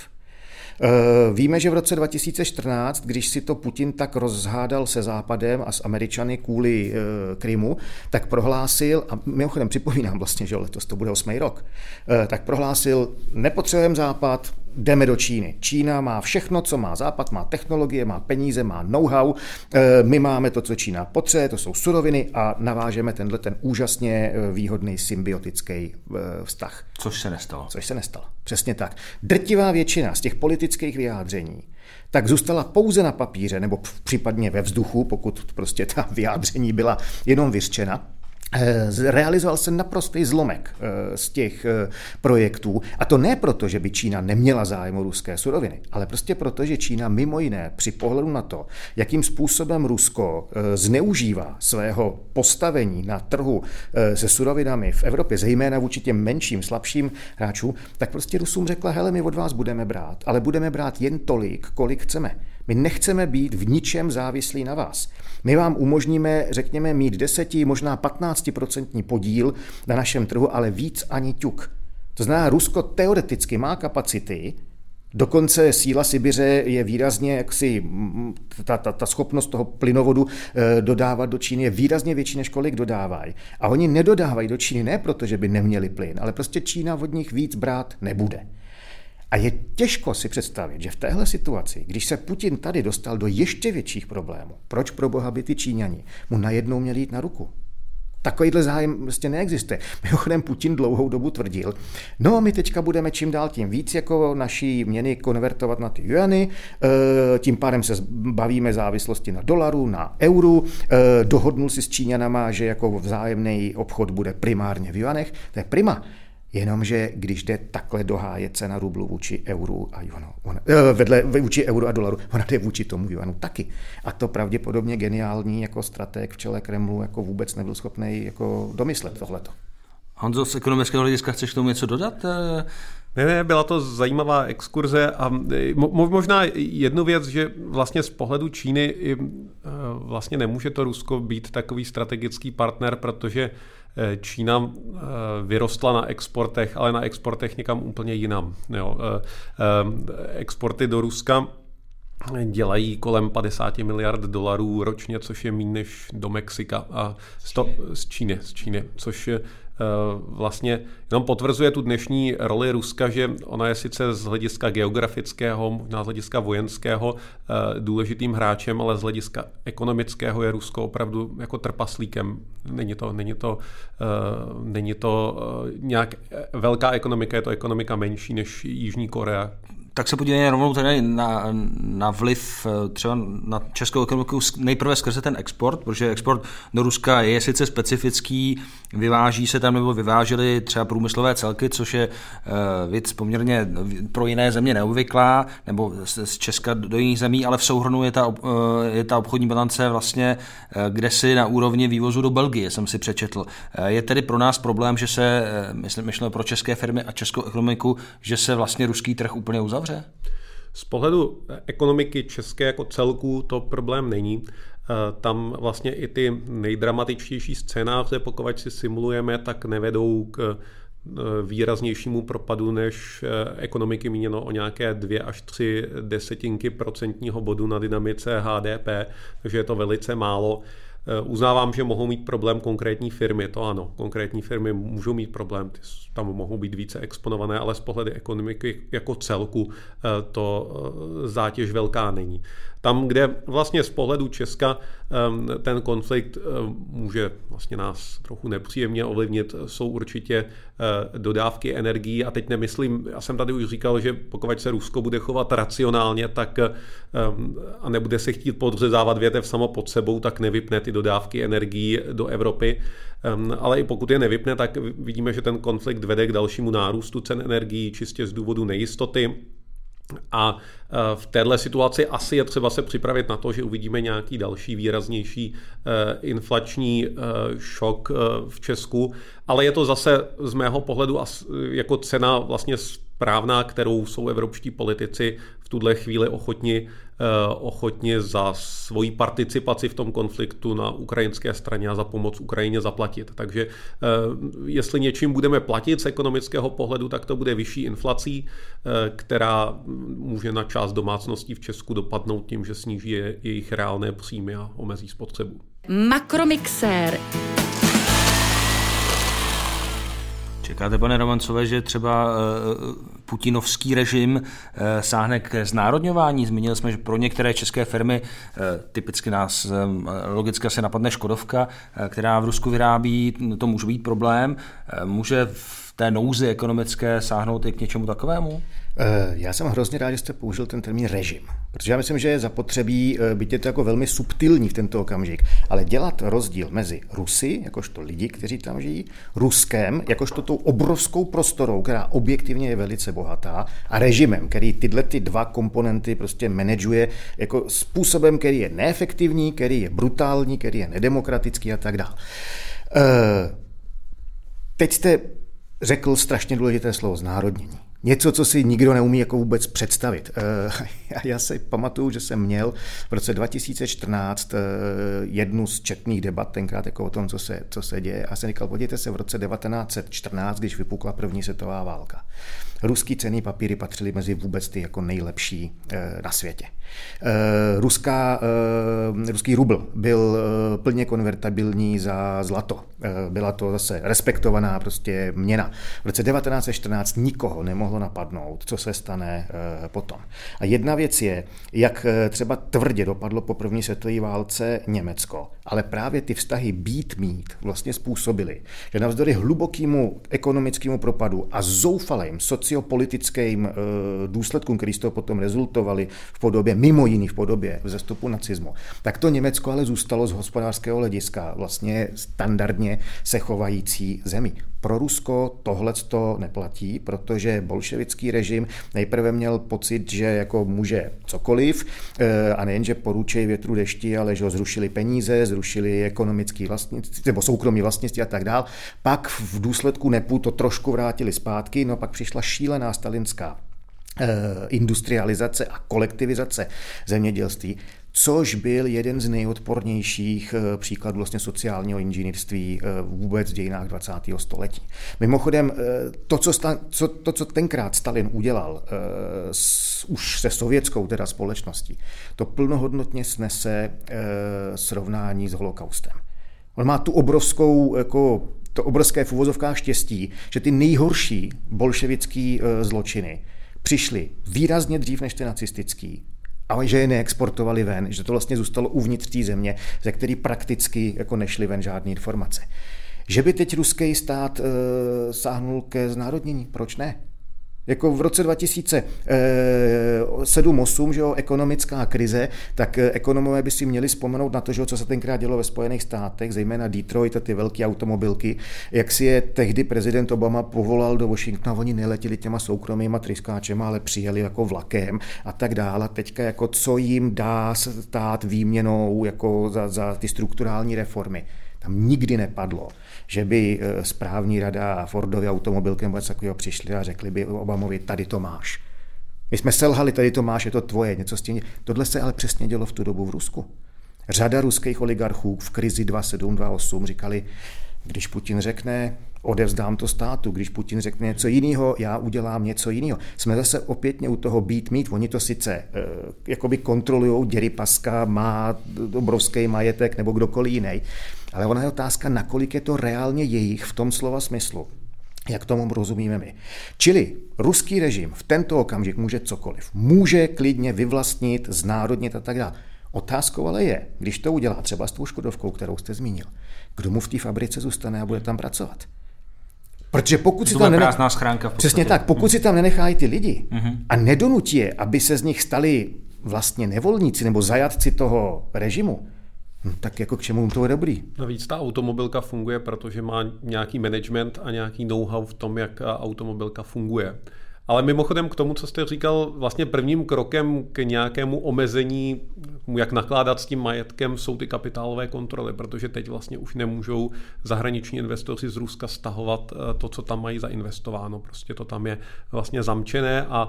Eh, víme, že v roce 2014, když si to Putin tak rozhádal se Západem a s Američany kvůli eh, Krymu, tak prohlásil, a mimochodem připomínám vlastně, že letos to bude osmý rok, eh, tak prohlásil, nepotřebujeme Západ, jdeme do Číny. Čína má všechno, co má Západ, má technologie, má peníze, má know-how. Eh, my máme to, co Čína potřebuje, to jsou suroviny a navážeme tenhle ten úžasně eh, výhodný symbiotický eh, vztah. Což se nestalo. Což se nestalo. Přesně tak. Drtivá většina z těch politických vyjádření tak zůstala pouze na papíře nebo případně ve vzduchu, pokud prostě ta vyjádření byla jenom vyřčena. Eh, realizoval se naprostý zlomek eh, z těch eh, projektů. A to ne proto, že by Čína neměla zájem o ruské suroviny, ale prostě proto, že Čína mimo jiné při pohledu na to, jakým způsobem Rusko zneužívá svého postavení na trhu se surovinami v Evropě, zejména vůči těm menším, slabším hráčům, tak prostě Rusům řekla, hele, my od vás budeme brát, ale budeme brát jen tolik, kolik chceme. My nechceme být v ničem závislí na vás. My vám umožníme, řekněme, mít 10, možná 15% podíl na našem trhu, ale víc ani ťuk. To znamená, Rusko teoreticky má kapacity Dokonce síla Sibiře je výrazně, jaksi ta, ta, ta schopnost toho plynovodu e, dodávat do Číny je výrazně větší, než kolik dodávají. A oni nedodávají do Číny ne proto, že by neměli plyn, ale prostě Čína od nich víc brát nebude. A je těžko si představit, že v téhle situaci, když se Putin tady dostal do ještě větších problémů, proč pro boha by ty Číňani mu najednou měli jít na ruku? Takovýhle zájem prostě neexistuje. Mimochodem Putin dlouhou dobu tvrdil, no my teďka budeme čím dál tím víc jako naší měny konvertovat na ty juany, eh, tím pádem se bavíme závislosti na dolaru, na euru, eh, dohodnul si s Číňanama, že jako vzájemný obchod bude primárně v juanech, to je prima. Jenomže když jde takhle dohájet cena rublu vůči euru a juanu, ona, eh, vedle vůči euru a dolaru, ona jde vůči tomu juanu taky. A to pravděpodobně geniální jako strateg v čele Kremlu jako vůbec nebyl schopný jako domyslet tohleto. Honzo, z ekonomického hlediska chceš k tomu něco dodat? Eh, ne, ne, byla to zajímavá exkurze a eh, možná jednu věc, že vlastně z pohledu Číny vlastně nemůže to Rusko být takový strategický partner, protože Čína eh, vyrostla na exportech, ale na exportech někam úplně jinam. Jo. Eh, exporty do Ruska dělají kolem 50 miliard dolarů ročně, což je méně než do Mexika a sto, z Číny, z Číny, což je Eh, vlastně jenom potvrzuje tu dnešní roli Ruska, že ona je sice z hlediska geografického, možná z hlediska vojenského eh, důležitým hráčem, ale z hlediska ekonomického je Rusko opravdu jako trpaslíkem. Není to, není to, eh, není to nějak velká ekonomika, je to ekonomika menší než Jižní Korea, tak se podívejme rovnou tady na, na vliv eh, třeba na českou ekonomiku nejprve skrze ten export, protože export do Ruska je sice specifický, vyváží se tam nebo vyvážely třeba průmyslové celky, což je uh, věc poměrně pro jiné země neobvyklá, nebo z, Česka do jiných zemí, ale v souhrnu je ta, uh, je ta obchodní bilance vlastně kde si na úrovni vývozu do Belgie, jsem si přečetl. Je tedy pro nás problém, že se, myslím, myslím pro české firmy a českou ekonomiku, že se vlastně ruský trh úplně uzavřel? Uzavře? Z pohledu ekonomiky české jako celku to problém není. Eh, tam vlastně i ty nejdramatičtější scénáře, pokud si simulujeme, tak nevedou k eh, výraznějšímu propadu než eh, ekonomiky míněno o nějaké 2 až 3 desetinky procentního bodu na dynamice HDP, takže je to velice málo. Eh, uznávám, že mohou mít problém konkrétní firmy, to ano, konkrétní firmy můžou mít problém, ty tam mohou být více exponované, ale z pohledu ekonomiky jako celku eh, to eh, zátěž velká není. Tam, kde vlastně z pohledu Česka ten konflikt může vlastně nás trochu nepříjemně ovlivnit, jsou určitě dodávky energií a teď nemyslím, já jsem tady už říkal, že pokud se Rusko bude chovat racionálně, tak a nebude se chtít podřezávat větev samo pod sebou, tak nevypne ty dodávky energií do Evropy. Ale i pokud je nevypne, tak vidíme, že ten konflikt vede k dalšímu nárůstu cen energií čistě z důvodu nejistoty. A e, v téhle situaci asi je třeba se připravit na to, že uvidíme nějaký další výraznější e, inflační e, šok v Česku, ale je to zase z mého pohledu jako cena vlastně správná, kterou jsou evropští politici v tuhle chvíli ochotni, eh, ochotni za svoji participaci v tom konfliktu na ukrajinské straně a za pomoc Ukrajině zaplatit. Takže eh, jestli něčím budeme platit z ekonomického pohledu, tak to bude vyšší inflací, eh, která může na část domácností v Česku dopadnout tím, že sníží jejich reálné příjmy a omezí spotřebu. Makromixér. Čekáte, pane Romancové, že třeba uh, putinovský režim uh, sáhne k znárodňování? Zmínili jsme, že pro některé české firmy, typicky nás logicky se napadne Škodovka, která v Rusku vyrábí, to může být problém. Může v té nouzi ekonomické sáhnout i k něčemu takovému? Eh, já jsem hrozně rád, že jste použil ten termín režim, protože já myslím, že je zapotřebí, eh, byť je to jako velmi subtilní v tento okamžik, ale dělat rozdíl mezi Rusy, jakožto lidi, kteří tam žijí, Ruskem, jakožto tou obrovskou prostorou, která objektivně je velice bohatá, a režimem, který tyhle ty dva komponenty prostě manažuje jako způsobem, který je neefektivní, který je brutální, který je nedemokratický a tak dále. Eh, teď jste řekl strašně důležité slovo znárodnění. Něco, co si nikdo neumí jako vůbec představit. Eh, já si pamatuju, že jsem měl v roce 2014 eh, jednu z četných debat tenkrát jako o tom, co se, co se děje. A jsem říkal, podívejte se, v roce 1914, když vypukla první světová válka, Ruský cený papíry patřily mezi vůbec ty jako nejlepší eh, na světě. Eh, ruská, eh, ruský rubl byl plně konvertabilní za zlato. Byla to zase respektovaná prostě měna. V roce 1914 nikoho nemohlo napadnout, co se stane potom. A jedna věc je, jak třeba tvrdě dopadlo po první světové válce Německo, ale právě ty vztahy být mít vlastně způsobily, že navzdory hlubokému ekonomickému propadu a zoufalým sociopolitickým eh, důsledkům, které z toho potom rezultovaly v podobě, mimo jiných v podobě vzestupu nacismu, tak to Německo ale zůstalo z hospodářského hlediska vlastně standardně se chovající zemí. Pro Rusko tohle to neplatí, protože bolševický režim nejprve měl pocit, že jako může cokoliv eh, a nejenže poručej větru dešti, ale že ho zrušili peníze, zrušili ekonomický vlastnictví, nebo soukromí vlastnictví a tak dál. Pak v důsledku NEPu to trošku vrátili zpátky, no pak přišla šílená stalinská eh, industrializace a kolektivizace zemědělství což byl jeden z nejodpornějších eh, příkladů vlastně sociálního inženýrství eh, vůbec v dějinách 20. století. Mimochodem, eh, to, co, sta, co, to, co tenkrát Stalin udělal s, už se sovětskou teda společností, to plnohodnotně snese srovnání s holokaustem. On má tu obrovskou, jako, to obrovské v uvozovkách štěstí, že ty nejhorší bolševické zločiny přišly výrazně dřív než ty nacistický ale že je neexportovali ven, že to vlastně zůstalo uvnitř té země, ze který prakticky jako nešly ven žádné informace. Že by teď ruský stát e, sáhnul ke znárodnění, proč ne? Jako v roce 2007-2008, že jo, ekonomická krize, tak eh, ekonomové by si měli vzpomenout na to, že jo, co se tenkrát dělo ve Spojených státech, zejména Detroit a ty velké automobilky, jak si je tehdy prezident Obama povolal do Washingtonu, oni neletěli těma soukromýma tryskáčema, ale přijeli jako vlakem a tak dále. Teďka jako co jim dá stát výměnou jako za, za ty strukturální reformy. Tam nikdy nepadlo, že by eh, správní rada Fordovy automobilkem nebo takového přišli a řekli by Obamovi, tady to máš. My jsme selhali, tady to máš, je to tvoje, něco s tím. Tohle se ale přesně dělo v tu dobu v Rusku. Řada ruských oligarchů v krizi 2728 říkali, když Putin řekne, odevzdám to státu, když Putin řekne něco jiného, já udělám něco jiného. Jsme zase opětně u toho být mít, oni to sice e, jakoby kontrolují, Děry Paska má obrovský majetek nebo kdokoliv jiný, ale ona je otázka, nakolik je to reálně jejich v tom slova smyslu. Jak tomu rozumíme my. Čili ruský režim v tento okamžik může cokoliv. Může klidně vyvlastnit, znárodnit a tak dále. Otázkou ale je, když to udělá třeba s tou Škodovkou, kterou jste zmínil, kdo mu v té fabrice zůstane a bude tam pracovat. Protože pokud si tam nenech... schránka Přesně tak, pokud si tam nenechají ty lidi mm-hmm. a nedonutí je, aby se z nich stali vlastně nevolníci nebo zajatci toho režimu, No, tak jako k čemu to je dobrý? Navíc ta automobilka funguje, protože má nějaký management a nějaký know-how v tom, jak automobilka funguje. Ale mimochodem k tomu, co jste říkal, vlastně prvním krokem k nějakému omezení, jak nakládat s tím majetkem, jsou ty kapitálové kontroly, protože teď vlastně už nemůžou zahraniční investoři z Ruska stahovat eh, to, co tam mají zainvestováno. Prostě to tam je vlastně zamčené a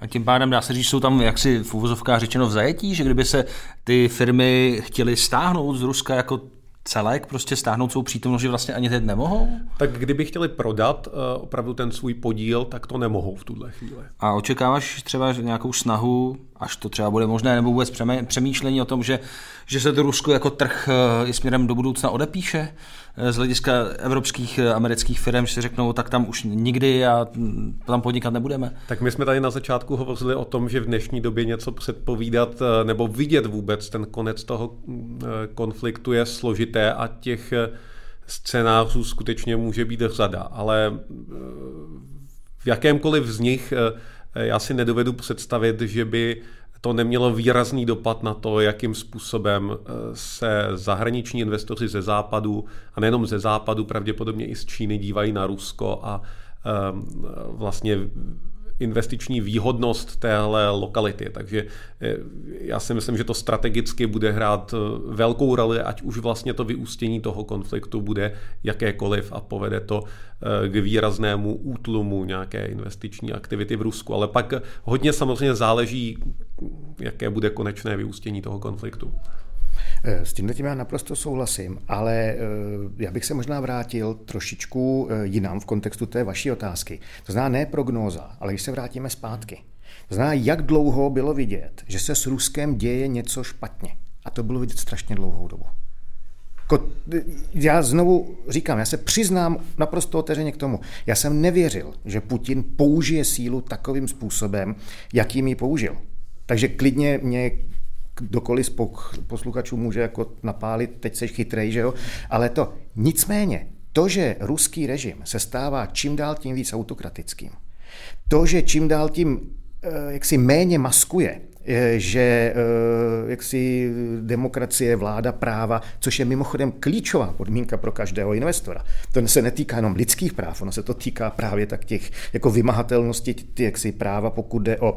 a tím pádem dá se říct, jsou tam jaksi v uvozovkách řečeno v zajetí, že kdyby se ty firmy chtěly stáhnout z Ruska jako celek, prostě stáhnout svou přítomnost, že vlastně ani teď nemohou? Tak kdyby chtěli prodat uh, opravdu ten svůj podíl, tak to nemohou v tuhle chvíli. A očekáváš třeba nějakou snahu, až to třeba bude možné, nebo vůbec přemýšlení o tom, že, že se to Rusko jako trh uh, i směrem do budoucna odepíše? Eh, z hlediska evropských eh, amerických firm si řeknou, tak tam už nikdy a mm, tam podnikat nebudeme. Tak my jsme tady na začátku hovořili o tom, že v dnešní době něco předpovídat eh, nebo vidět vůbec ten konec toho mm, konfliktu je složité a těch scénářů skutečně může být řada, ale v jakémkoliv z nich já si nedovedu představit, že by to nemělo výrazný dopad na to, jakým způsobem eh, se zahraniční investoři ze západu, a nejenom ze západu, pravděpodobně i z Číny dívají na Rusko a ehm, vlastně investiční výhodnost téhle lokality. Takže eh, já si myslím, že to strategicky bude hrát eh, velkou roli, ať už vlastně to vyústění toho konfliktu bude jakékoliv a povede to eh, k výraznému útlumu nějaké investiční aktivity v Rusku. Ale pak hodně samozřejmě záleží, jaké bude konečné vyústění toho konfliktu. S tím tím já naprosto souhlasím, ale já bych se možná vrátil trošičku jinam v kontextu té vaší otázky. To znamená ne prognóza, ale když se vrátíme zpátky. To znamená, jak dlouho bylo vidět, že se s Ruskem děje něco špatně. A to bylo vidět strašně dlouhou dobu. Já znovu říkám, já se přiznám naprosto otevřeně k tomu. Já jsem nevěřil, že Putin použije sílu takovým způsobem, jakým ji použil. Takže klidně mě kdokoliv z posluchačů může jako napálit, teď seš chytrej, že jo? Ale to nicméně, to, že ruský režim se stává čím dál tím víc autokratickým, to, že čím dál tím eh, jaksi méně maskuje že eh, jaksi demokracie, vláda práva, což je mimochodem klíčová podmínka pro každého investora. To se netýká jenom lidských práv, ono se to týká právě tak těch jako vymahatelnosti ty jaksi práva, pokud jde o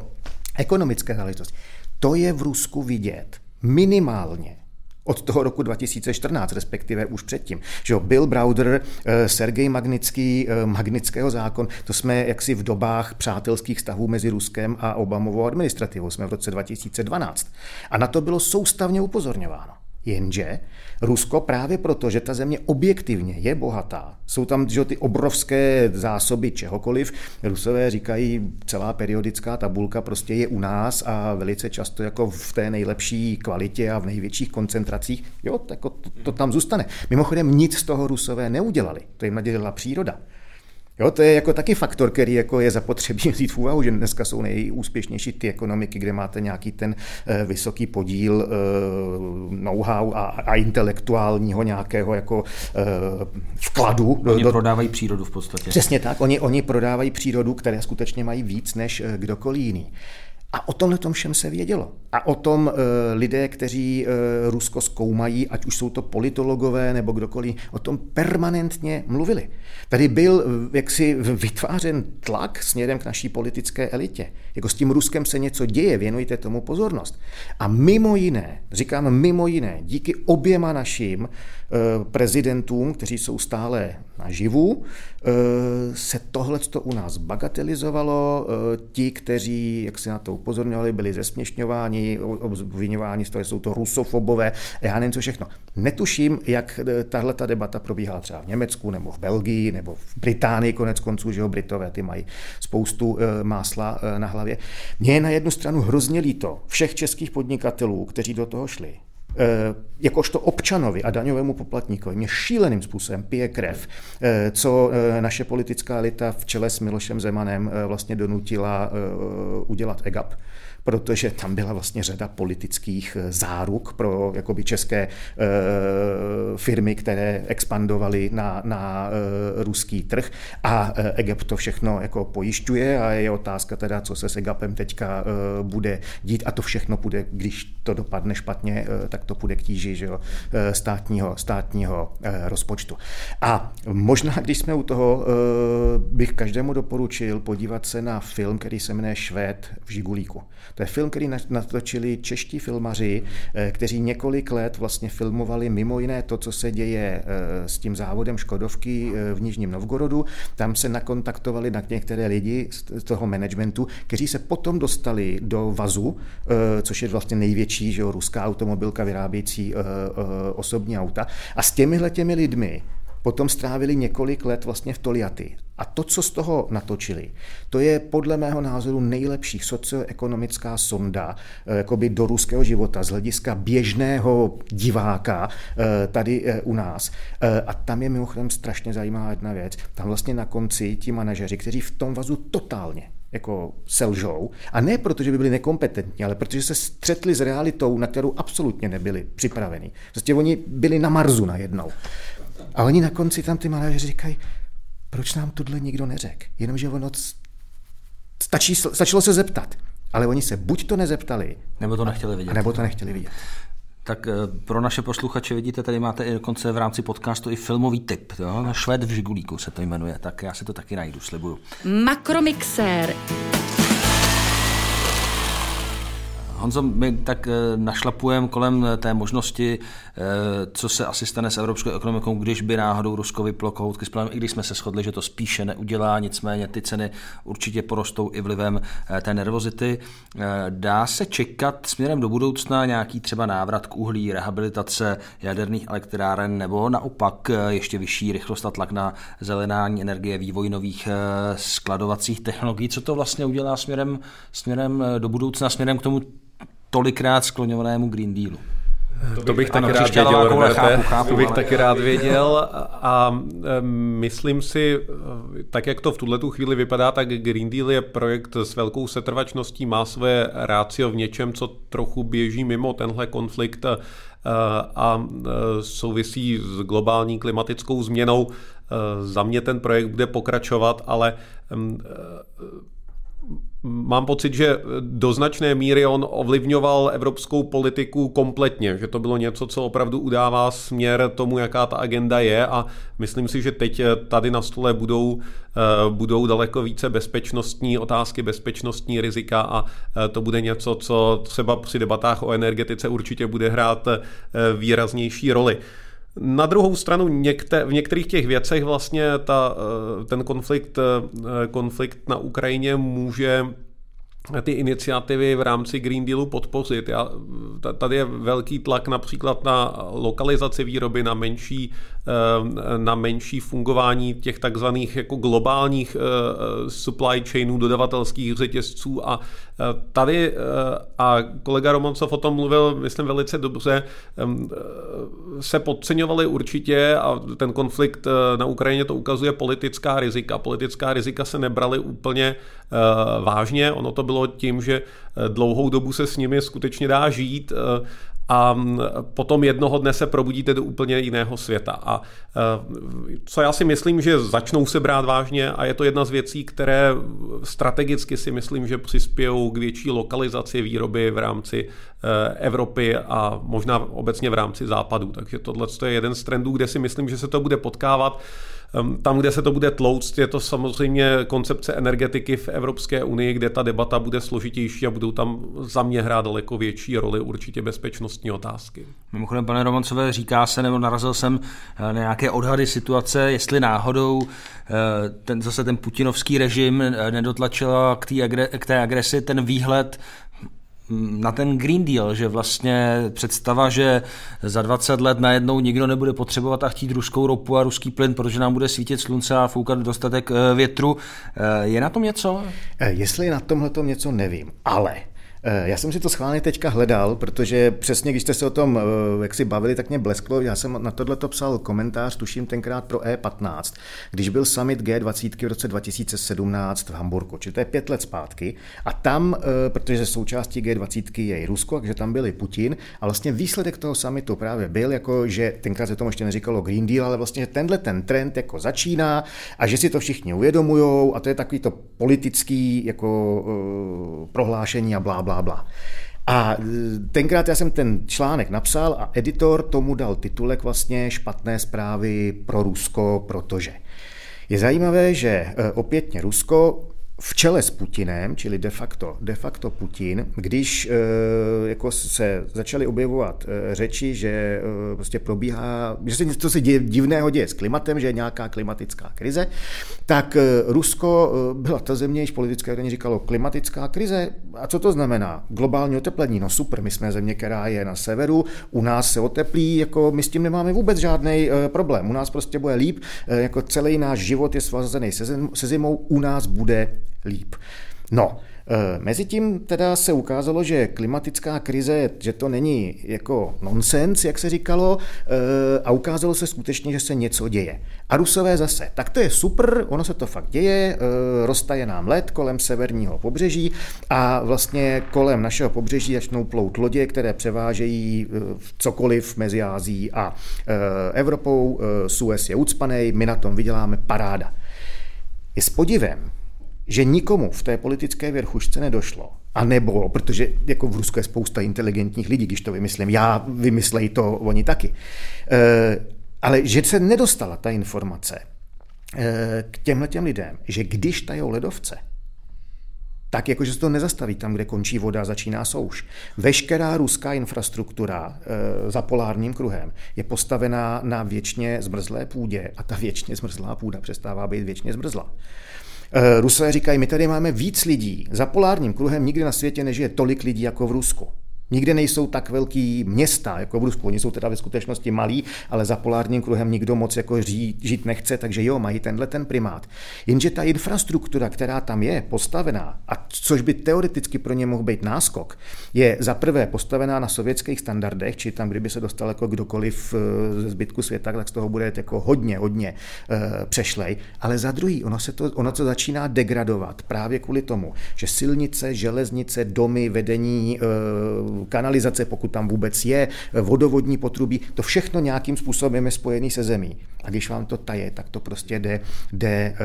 ekonomické záležitosti. To je v Rusku vidět minimálně od toho roku 2014, respektive už předtím. Že jo, Bill Browder, eh, Sergej Magnický, eh, Magnického zákon, to jsme jaksi v dobách přátelských vztahů mezi Ruskem a Obamovou administrativou, jsme v roce 2012. A na to bylo soustavně upozorňováno. Jenže Rusko právě proto, že ta země objektivně je bohatá, jsou tam že, ty obrovské zásoby čehokoliv, Rusové říkají, celá periodická tabulka prostě je u nás a velice často jako v té nejlepší kvalitě a v největších koncentracích, jo, tak to, to tam zůstane. Mimochodem nic z toho Rusové neudělali, to jim nadělila příroda. Jo, to je jako taky faktor, který jako je zapotřebí vzít v úvahu, že dneska jsou nejúspěšnější ty ekonomiky, kde máte nějaký ten eh, vysoký podíl eh, know-how a, a intelektuálního nějakého jako eh, vkladu. Oni do, prodávají přírodu v podstatě. Přesně tak, oni, oni prodávají přírodu, které skutečně mají víc než kdokoliv jiný. A o tomhle tom všem se vědělo. A o tom e, lidé, kteří e, Rusko zkoumají, ať už jsou to politologové nebo kdokoliv, o tom permanentně mluvili. Tady byl e, jaksi vytvářen tlak směrem k naší politické elitě. Jako s tím Ruskem se něco děje, věnujte tomu pozornost. A mimo jiné, říkám mimo jiné, díky oběma našim prezidentům, kteří jsou stále naživu, e, se tohle u nás bagatelizovalo. E, ti, kteří, jak se na to upozorňovali, byli zesměšňováni, obvinováni z toho, jsou to rusofobové, já nevím co všechno. Netuším, jak tahle ta debata probíhala třeba v Německu, nebo v Belgii, nebo v Británii konec konců, že jo, Britové ty mají spoustu másla na hlavě. Mně je na jednu stranu hrozně líto všech českých podnikatelů, kteří do toho šli, jakožto občanovi a daňovému poplatníkovi mě šíleným způsobem pije krev, co naše politická elita v čele s Milošem Zemanem vlastně donutila udělat EGAP protože tam byla vlastně řada politických eh, záruk pro jakoby české e, firmy, které expandovaly na, na e, ruský trh. A e, EGAP to všechno jako pojišťuje a je otázka teda, co se s EGAPem teďka e, bude dít. A to všechno bude, když to dopadne špatně, e, tak to půjde k tíži že jo, státního, státního e, rozpočtu. A možná, když jsme u toho, e, bych každému doporučil podívat se na film, který se jmenuje Švéd v Žigulíku. To je film, který natočili čeští filmaři, eh, kteří několik let vlastně filmovali mimo jiné to, co se děje eh, s tím závodem Škodovky eh, v Nižním Novgorodu. Tam se nakontaktovali na některé lidi z toho managementu, kteří se potom dostali do Vazu, což je vlastně největší že jo, ruská automobilka vyrábějící osobní auta. A s těmihle těmi lidmi potom strávili několik let vlastně v Toliaty. A to, co z toho natočili, to je podle mého názoru nejlepší socioekonomická sonda eh, jakoby do ruského života z hlediska běžného diváka eh, tady eh, u nás. A tam je mimochodem strašně zajímavá jedna věc. Tam vlastně na konci ti manažeři, kteří v tom vazu totálně jako selžou. A ne proto, že by byli nekompetentní, ale protože se střetli s realitou, na kterou absolutně nebyli připraveni. Prostě oni byli na Marzu najednou. A oni na konci tam ty manažeři říkají, proč nám tohle nikdo neřekl? Jenomže ono stačí, stačilo se zeptat. Ale oni se buď to nezeptali, nebo to nechtěli vidět. Nebo to nechtěli vidět. Tak eh, pro naše posluchače vidíte, tady máte i dokonce v rámci podcastu i filmový tip. Jo? Šved v Žigulíku se to jmenuje, tak já si to taky najdu, slibuju. Makromixér. Honzo, my tak našlapujeme kolem té možnosti, co se asi stane s evropskou ekonomikou, když by náhodou Rusko vyplo kohoutky s plánem, i když jsme se shodli, že to spíše neudělá, nicméně ty ceny určitě porostou i vlivem té nervozity. Dá se čekat směrem do budoucna nějaký třeba návrat k uhlí, rehabilitace jaderných elektráren nebo naopak ještě vyšší rychlost a tlak na zelenání energie, vývoj nových skladovacích technologií. Co to vlastně udělá směrem, směrem do budoucna, směrem k tomu tolikrát skloňovanému Green Dealu? To bych taky rád věděl, chápu, chápu, to bych ale... taky rád věděl a myslím si, tak jak to v tuhle chvíli vypadá, tak Green Deal je projekt s velkou setrvačností, má své rácio v něčem, co trochu běží mimo tenhle konflikt a souvisí s globální klimatickou změnou. Za mě ten projekt bude pokračovat, ale mám pocit, že do značné míry on ovlivňoval evropskou politiku kompletně, že to bylo něco, co opravdu udává směr tomu, jaká ta agenda je a myslím si, že teď tady na stole budou, eh, budou daleko více bezpečnostní otázky, bezpečnostní rizika a eh, to bude něco, co třeba při debatách o energetice určitě bude hrát eh, výraznější roli. Na druhou stranu někte, v některých těch věcech vlastně ta, eh, ten konflikt, eh, konflikt na Ukrajině může ty iniciativy v rámci Green Dealu podpořit. Já, tady je velký tlak například na lokalizaci výroby, na menší, na menší fungování těch takzvaných jako globálních supply chainů, dodavatelských řetězců. A Tady, eh, a kolega Romancov o tom mluvil, myslím, velice dobře, eh, se podceňovaly určitě a ten konflikt eh, na Ukrajině to ukazuje politická rizika. Politická rizika se nebraly úplně vážně, ono to bylo tím, že dlouhou dobu se s nimi skutečně dá žít a potom jednoho dne se probudíte do úplně jiného světa. A co já si myslím, že začnou se brát vážně a je to jedna z věcí, které strategicky si myslím, že přispějou k větší lokalizaci výroby v rámci e, Evropy a možná obecně v rámci západu. Takže tohle je jeden z trendů, kde si myslím, že se to bude potkávat. Tam, kde se to bude tlouct, je to samozřejmě koncepce energetiky v Evropské unii, kde ta debata bude složitější a budou tam za mě hrát daleko větší roli určitě bezpečnostní otázky. Mimochodem, pane Romancové, říká se, nebo narazil jsem eh, na nějaké odhady situace, jestli náhodou eh, ten, zase ten putinovský režim eh, nedotlačil k té, k té agresi ten výhled na ten Green Deal, že vlastně představa, že za 20 let najednou nikdo nebude potřebovat a chtít ruskou ropu a ruský plyn, protože nám bude svítit slunce a foukat dostatek eh, větru. Eh, je na tom něco? Eh, jestli na tomhle něco nevím, ale já jsem si to schválně teďka hledal, protože přesně, když jste se o tom eh, jak si bavili, tak mě blesklo. Já jsem na tohle to psal komentář, tuším tenkrát pro E15, když byl summit G20 v roce 2017 v Hamburgu, čili to je pět let zpátky. A tam, eh, protože součástí G20 je i Rusko, takže tam byl i Putin. A vlastně výsledek toho summitu právě byl, jako, že tenkrát se tomu ještě neříkalo Green Deal, ale vlastně, že tenhle ten trend jako začíná a že si to všichni uvědomují a to je takový to politický jako prohlášení a blá, bla. A e, tenkrát já jsem ten článek napsal a editor tomu dal titulek vlastně špatné zprávy pro Rusko, protože. Je zajímavé, že e, opětně Rusko v čele s Putinem, čili de facto, de facto Putin, když e, jako se začaly objevovat e, řeči, že e, prostě probíhá, že se něco se děje, divného děje s klimatem, že je nějaká klimatická krize, tak Rusko byla ta země, již politické vedení říkalo klimatická krize. A co to znamená? Globální oteplení. No super, my jsme země, která je na severu, u nás se oteplí, jako my s tím nemáme vůbec žádný problém. U nás prostě bude líp, jako celý náš život je svazený se zimou, u nás bude líp. No, e, Mezitím teda se ukázalo, že klimatická krize, že to není jako nonsens, jak se říkalo, e, a ukázalo se skutečně, že se něco děje. A Rusové zase, tak to je super, ono se to fakt děje, e, roztaje nám led kolem severního pobřeží a vlastně kolem našeho pobřeží začnou plout lodě, které převážejí cokoliv mezi Ázií a Evropou, Suez je ucpanej, my na tom vyděláme paráda. Je s podivem, že nikomu v té politické věrchušce nedošlo. A nebo, protože jako v Rusku je spousta inteligentních lidí, když to vymyslím, já vymyslej to oni taky. E, ale že se nedostala ta informace e, k těmhle těm lidem, že když tajou ledovce, tak jakože se to nezastaví tam, kde končí voda, začíná souš. Veškerá ruská infrastruktura e, za polárním kruhem je postavená na věčně zmrzlé půdě a ta věčně zmrzlá půda přestává být věčně zmrzlá. E, Rusové říkají, my tady máme víc lidí. Za polárním kruhem nikdy na světě nežije tolik lidí jako v Rusku. Nikde nejsou tak velký města jako v Rusku. Oni jsou teda ve skutečnosti malí, ale za polárním kruhem nikdo moc jako žít, žít nechce, takže jo, mají tenhle ten primát. Jenže ta infrastruktura, která tam je postavená, a což by teoreticky pro ně mohl být náskok, je za prvé postavená na sovětských standardech, či tam, kdyby se dostal jako kdokoliv eh, ze zbytku světa, tak z toho bude jako hodně, hodně uh, přešlej. Ale za druhý, ono se to, ono to začíná degradovat právě kvůli tomu, že silnice, železnice, domy, vedení uh, kanalizace, pokud tam vůbec je, vodovodní potrubí, to všechno nějakým způsobem je spojený se zemí. A když vám to taje, tak to prostě jde, jde e,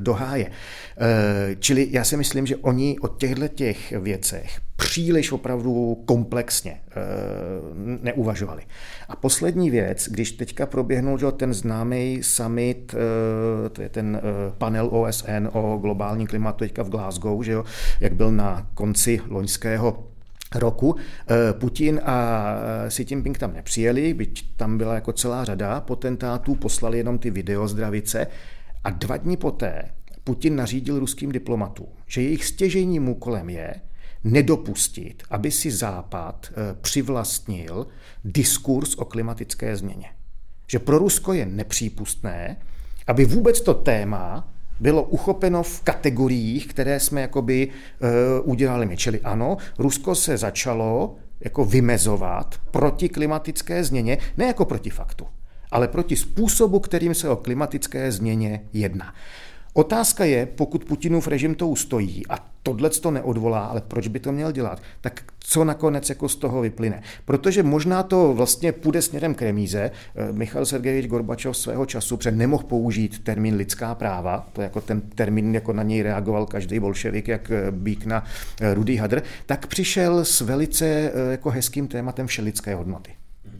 do háje. E, čili já si myslím, že oni o těchto těch věcech příliš opravdu komplexně e, neuvažovali. A poslední věc, když teďka proběhnul že, ten známý summit, to je ten panel OSN o globálním klimatu teďka v Glasgow, že jo, jak byl na konci loňského roku. Eh, Putin a eh, Xi Jinping tam nepřijeli, byť tam byla jako celá řada potentátů, poslali jenom ty video zdravice a dva dny poté Putin nařídil ruským diplomatům, že jejich stěžejním úkolem je nedopustit, aby si Západ eh, přivlastnil diskurs o klimatické změně. Že pro Rusko je nepřípustné, aby vůbec to téma bylo uchopeno v kategoriích, které jsme jakoby uh, udělali my. Čili ano, Rusko se začalo jako vymezovat proti klimatické změně, ne jako proti faktu, ale proti způsobu, kterým se o klimatické změně jedná. Otázka je, pokud Putinův režim to ustojí a tohle to neodvolá, ale proč by to měl dělat, tak co nakonec jako z toho vyplyne. Protože možná to vlastně půjde směrem k remíze. Eh, Michal Sergejevič Gorbačov svého času před nemohl použít termín lidská práva, to jako ten termín, jako na něj reagoval každý bolševik, jak eh, bík na eh, Rudy Hadr, tak přišel s velice jako hezkým tématem všelidské hodnoty.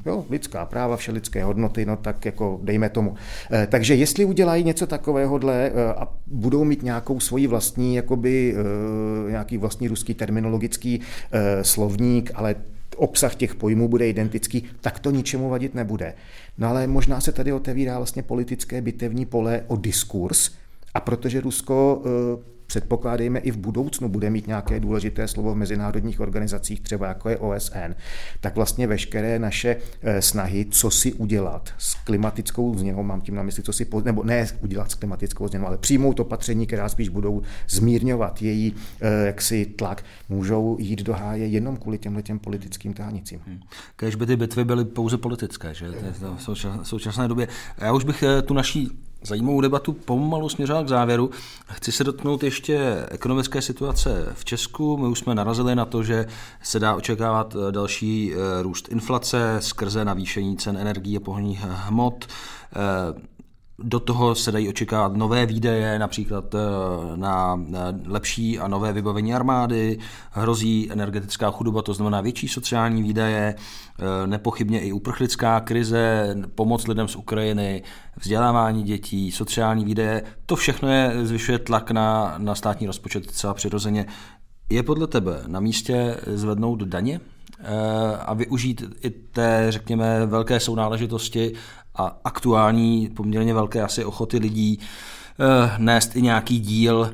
Jo, lidská práva, vše lidské hodnoty, no tak jako dejme tomu. E, takže jestli udělají něco takovéhohle e, a budou mít nějakou svoji vlastní, jakoby e, nějaký vlastní ruský terminologický slovník, ale obsah těch pojmů bude identický, tak to ničemu vadit nebude. No ale možná se tady otevírá vlastně politické bitevní pole o diskurs, a protože Rusko předpokládejme i v budoucnu bude mít nějaké důležité slovo v mezinárodních organizacích, třeba jako je OSN, tak vlastně veškeré naše eh, snahy, co si udělat s klimatickou změnou, mám tím na mysli, co si, nebo ne udělat s klimatickou změnou, ale přijmout opatření, která spíš budou zmírňovat její eh, jaksi tlak, můžou jít do háje jenom kvůli těmhle těm politickým tánicím. Hmm. Kež by ty bitvy byly pouze politické, že? v současné době. Já už bych eh, tu naší zajímavou debatu pomalu směřoval k závěru. Chci se dotknout ještě ekonomické situace v Česku. My už jsme narazili na to, že se dá očekávat eh, další eh, růst inflace skrze navýšení cen energií a pohonných hmot. Do toho se dají očekávat nové výdaje, například eh, na lepší a nové vybavení armády, hrozí energetická chudoba, to znamená větší sociální výdaje, eh, nepochybně i uprchlická krize, pomoc lidem z Ukrajiny, vzdělávání dětí, sociální výdaje, to všechno je, zvyšuje tlak na, na státní rozpočet celá přirozeně. Je podle tebe na místě zvednout daně eh, a využít i té, řekněme, velké sounáležitosti a aktuální poměrně velké asi ochoty lidí eh, nést i nějaký díl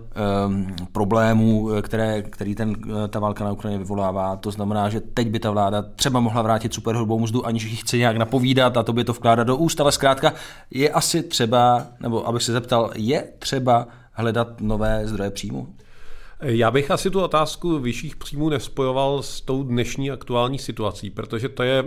um, problémů, které, který ten, ta válka na Ukrajině vyvolává. To znamená, že teď by ta vláda třeba mohla vrátit superhrubou mzdu, aniž ji chce nějak napovídat a to by to vkládat do úst, ale zkrátka je asi třeba, nebo abych se zeptal, je třeba hledat nové zdroje příjmu? Já bych asi tu otázku vyšších příjmů nespojoval s tou dnešní aktuální situací, protože to je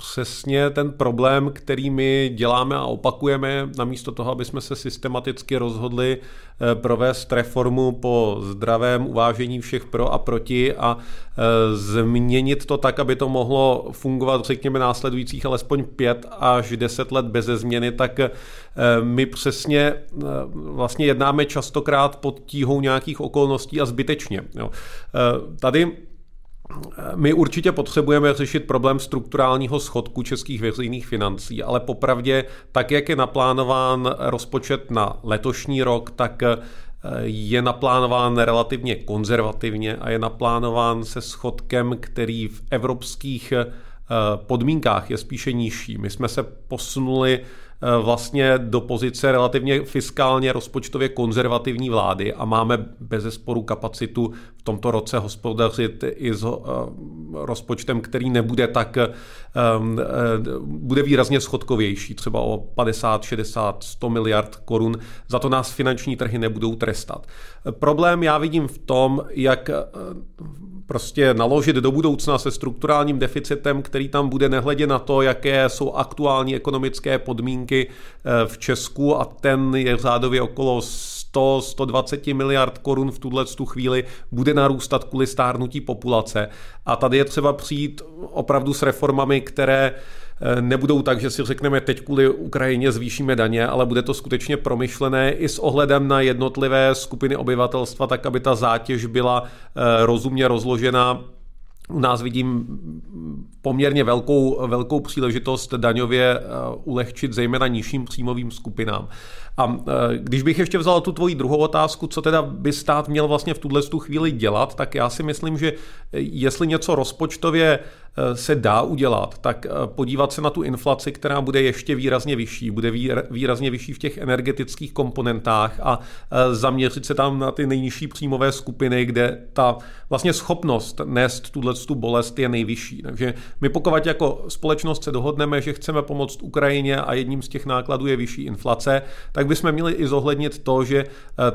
přesně ten problém, který my děláme a opakujeme, namísto toho, aby jsme se systematicky rozhodli eh, provést reformu po zdravém uvážení všech pro a proti a eh, změnit to tak, aby to mohlo fungovat, řekněme, následujících alespoň pět až deset let bez změny, tak eh, my přesně vlastně jednáme častokrát pod tíhou nějakých okolností a zbytečně. Tady my určitě potřebujeme řešit problém strukturálního schodku českých veřejných financí, ale popravdě, tak jak je naplánován rozpočet na letošní rok, tak je naplánován relativně konzervativně a je naplánován se schodkem, který v evropských podmínkách je spíše nižší. My jsme se posunuli Eh, vlastně do pozice relativně fiskálně rozpočtově konzervativní vlády a máme bez zesporu kapacitu v tomto roce hospodařit i s eh, rozpočtem, který nebude tak, eh, bude výrazně schodkovější, třeba o 50, 60, 100 miliard korun. Za to nás finanční trhy nebudou trestat. Problém já vidím v tom, jak prostě naložit do budoucna se strukturálním deficitem, který tam bude nehledě na to, jaké jsou aktuální ekonomické podmínky eh, v Česku a ten je řádově okolo 100-120 miliard korun v tuhle tu chvíli bude narůstat kvůli stárnutí populace. A tady je třeba přijít opravdu s reformami, které nebudou tak, že si řekneme teď kvůli Ukrajině zvýšíme daně, ale bude to skutečně promyšlené i s ohledem na jednotlivé skupiny obyvatelstva, tak aby ta zátěž byla eh, rozumně rozložena u nás vidím poměrně velkou, velkou příležitost daňově eh, ulehčit zejména nižším příjmovým skupinám. A když bych ještě vzal tu tvoji druhou otázku, co teda by stát měl vlastně v tuhle chvíli dělat, tak já si myslím, že jestli něco rozpočtově Eh, se dá udělat, tak eh, podívat se na tu inflaci, která bude ještě výrazně vyšší, bude výrazně vyšší v těch energetických komponentách a eh, zaměřit se tam na ty nejnižší příjmové skupiny, kde ta vlastně schopnost nést tuhle tu bolest je nejvyšší. Takže my pokud jako společnost se dohodneme, že chceme pomoct Ukrajině a jedním z těch nákladů je vyšší inflace, tak bychom měli i zohlednit to, že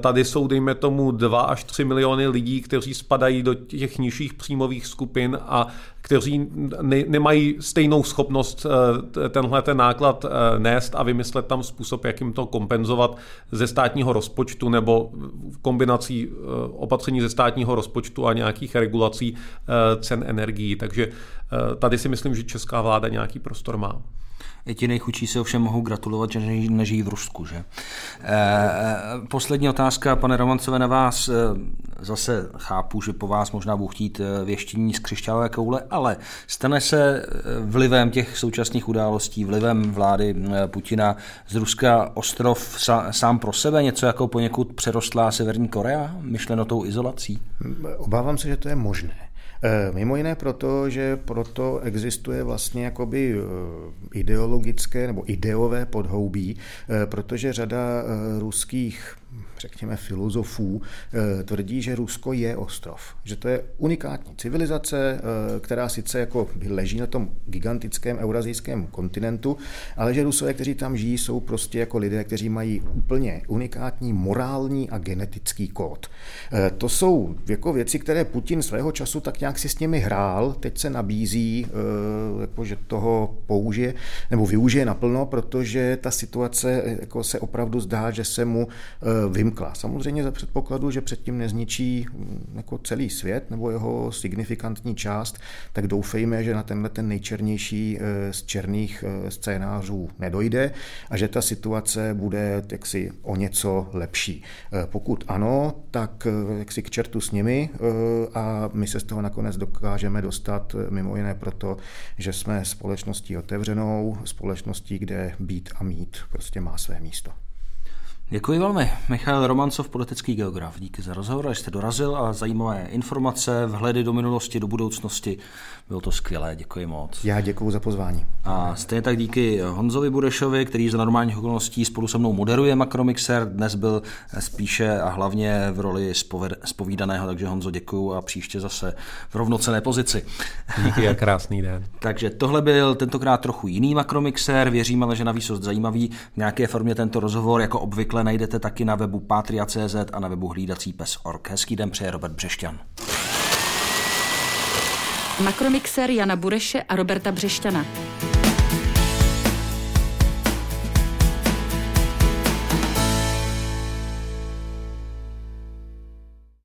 tady jsou, dejme tomu, 2 až 3 miliony lidí, kteří spadají do těch nižších příjmových skupin a kteří ne, nemají stejnou schopnost eh, tenhle ten náklad eh, nést a vymyslet tam způsob, jak jim to kompenzovat ze státního rozpočtu nebo kombinací eh, opatření ze státního rozpočtu a nějakých regulací cen energií. Takže tady si myslím, že česká vláda nějaký prostor má. Ti nejchudší se ovšem mohou gratulovat, že nežijí, v Rusku. Že? E, poslední otázka, pane Romancové, na vás. Zase chápu, že po vás možná budou chtít věštění z křišťálové koule, ale stane se vlivem těch současných událostí, vlivem vlády Putina z Ruska ostrov sám pro sebe, něco jako poněkud přerostlá Severní Korea, myšleno tou izolací? Obávám se, že to je možné. Eh, mimo jiné proto, že proto existuje vlastně jakoby eh, ideologické nebo ideové podhoubí, eh, protože řada ruských řekněme, filozofů eh, tvrdí, že Rusko je ostrov. Že to je unikátní civilizace, eh, která sice jako leží na tom gigantickém eurazijském kontinentu, ale že Rusové, kteří tam žijí, jsou prostě jako lidé, kteří mají úplně unikátní morální a genetický kód. Eh, to jsou jako věci, které Putin svého času tak nějak si s nimi hrál, teď se nabízí, jako, že toho použije nebo využije naplno, protože ta situace jako se opravdu zdá, že se mu vymkla. Samozřejmě za předpokladu, že předtím nezničí mm, jako celý svět nebo jeho signifikantní část, tak doufejme, že na tenhle ten nejčernější eh, z černých eh, scénářů nedojde a že ta situace bude jaksi o něco lepší. Eh, pokud ano, tak jaksi k čertu s nimi a my se z toho nakonec dokážeme dostat mimo jiné proto, že jsme společností otevřenou, společností, kde být a mít prostě má své místo. Děkuji velmi. Michal Romancov, politický geograf. Díky za rozhovor, že jste dorazil a zajímavé informace, vhledy do minulosti, do budoucnosti. Bylo to skvělé, děkuji moc. Já děkuji za pozvání. A stejně tak díky Honzovi Burešovi, který za normálních okolností spolu se mnou moderuje Makromixer. Dnes byl spíše a hlavně v roli spovídaného, takže Honzo děkuji a příště zase v rovnocené pozici. Díky a krásný den. takže tohle byl tentokrát trochu jiný Makromixer. Věřím ale, že na výsost zajímavý v nějaké formě tento rozhovor jako obvykle najdete taky na webu patria.cz a na webu hlídací pes.org. Hezký den přeje Robert Břešťan. Makromixer Jana Bureše a Roberta Břešťana.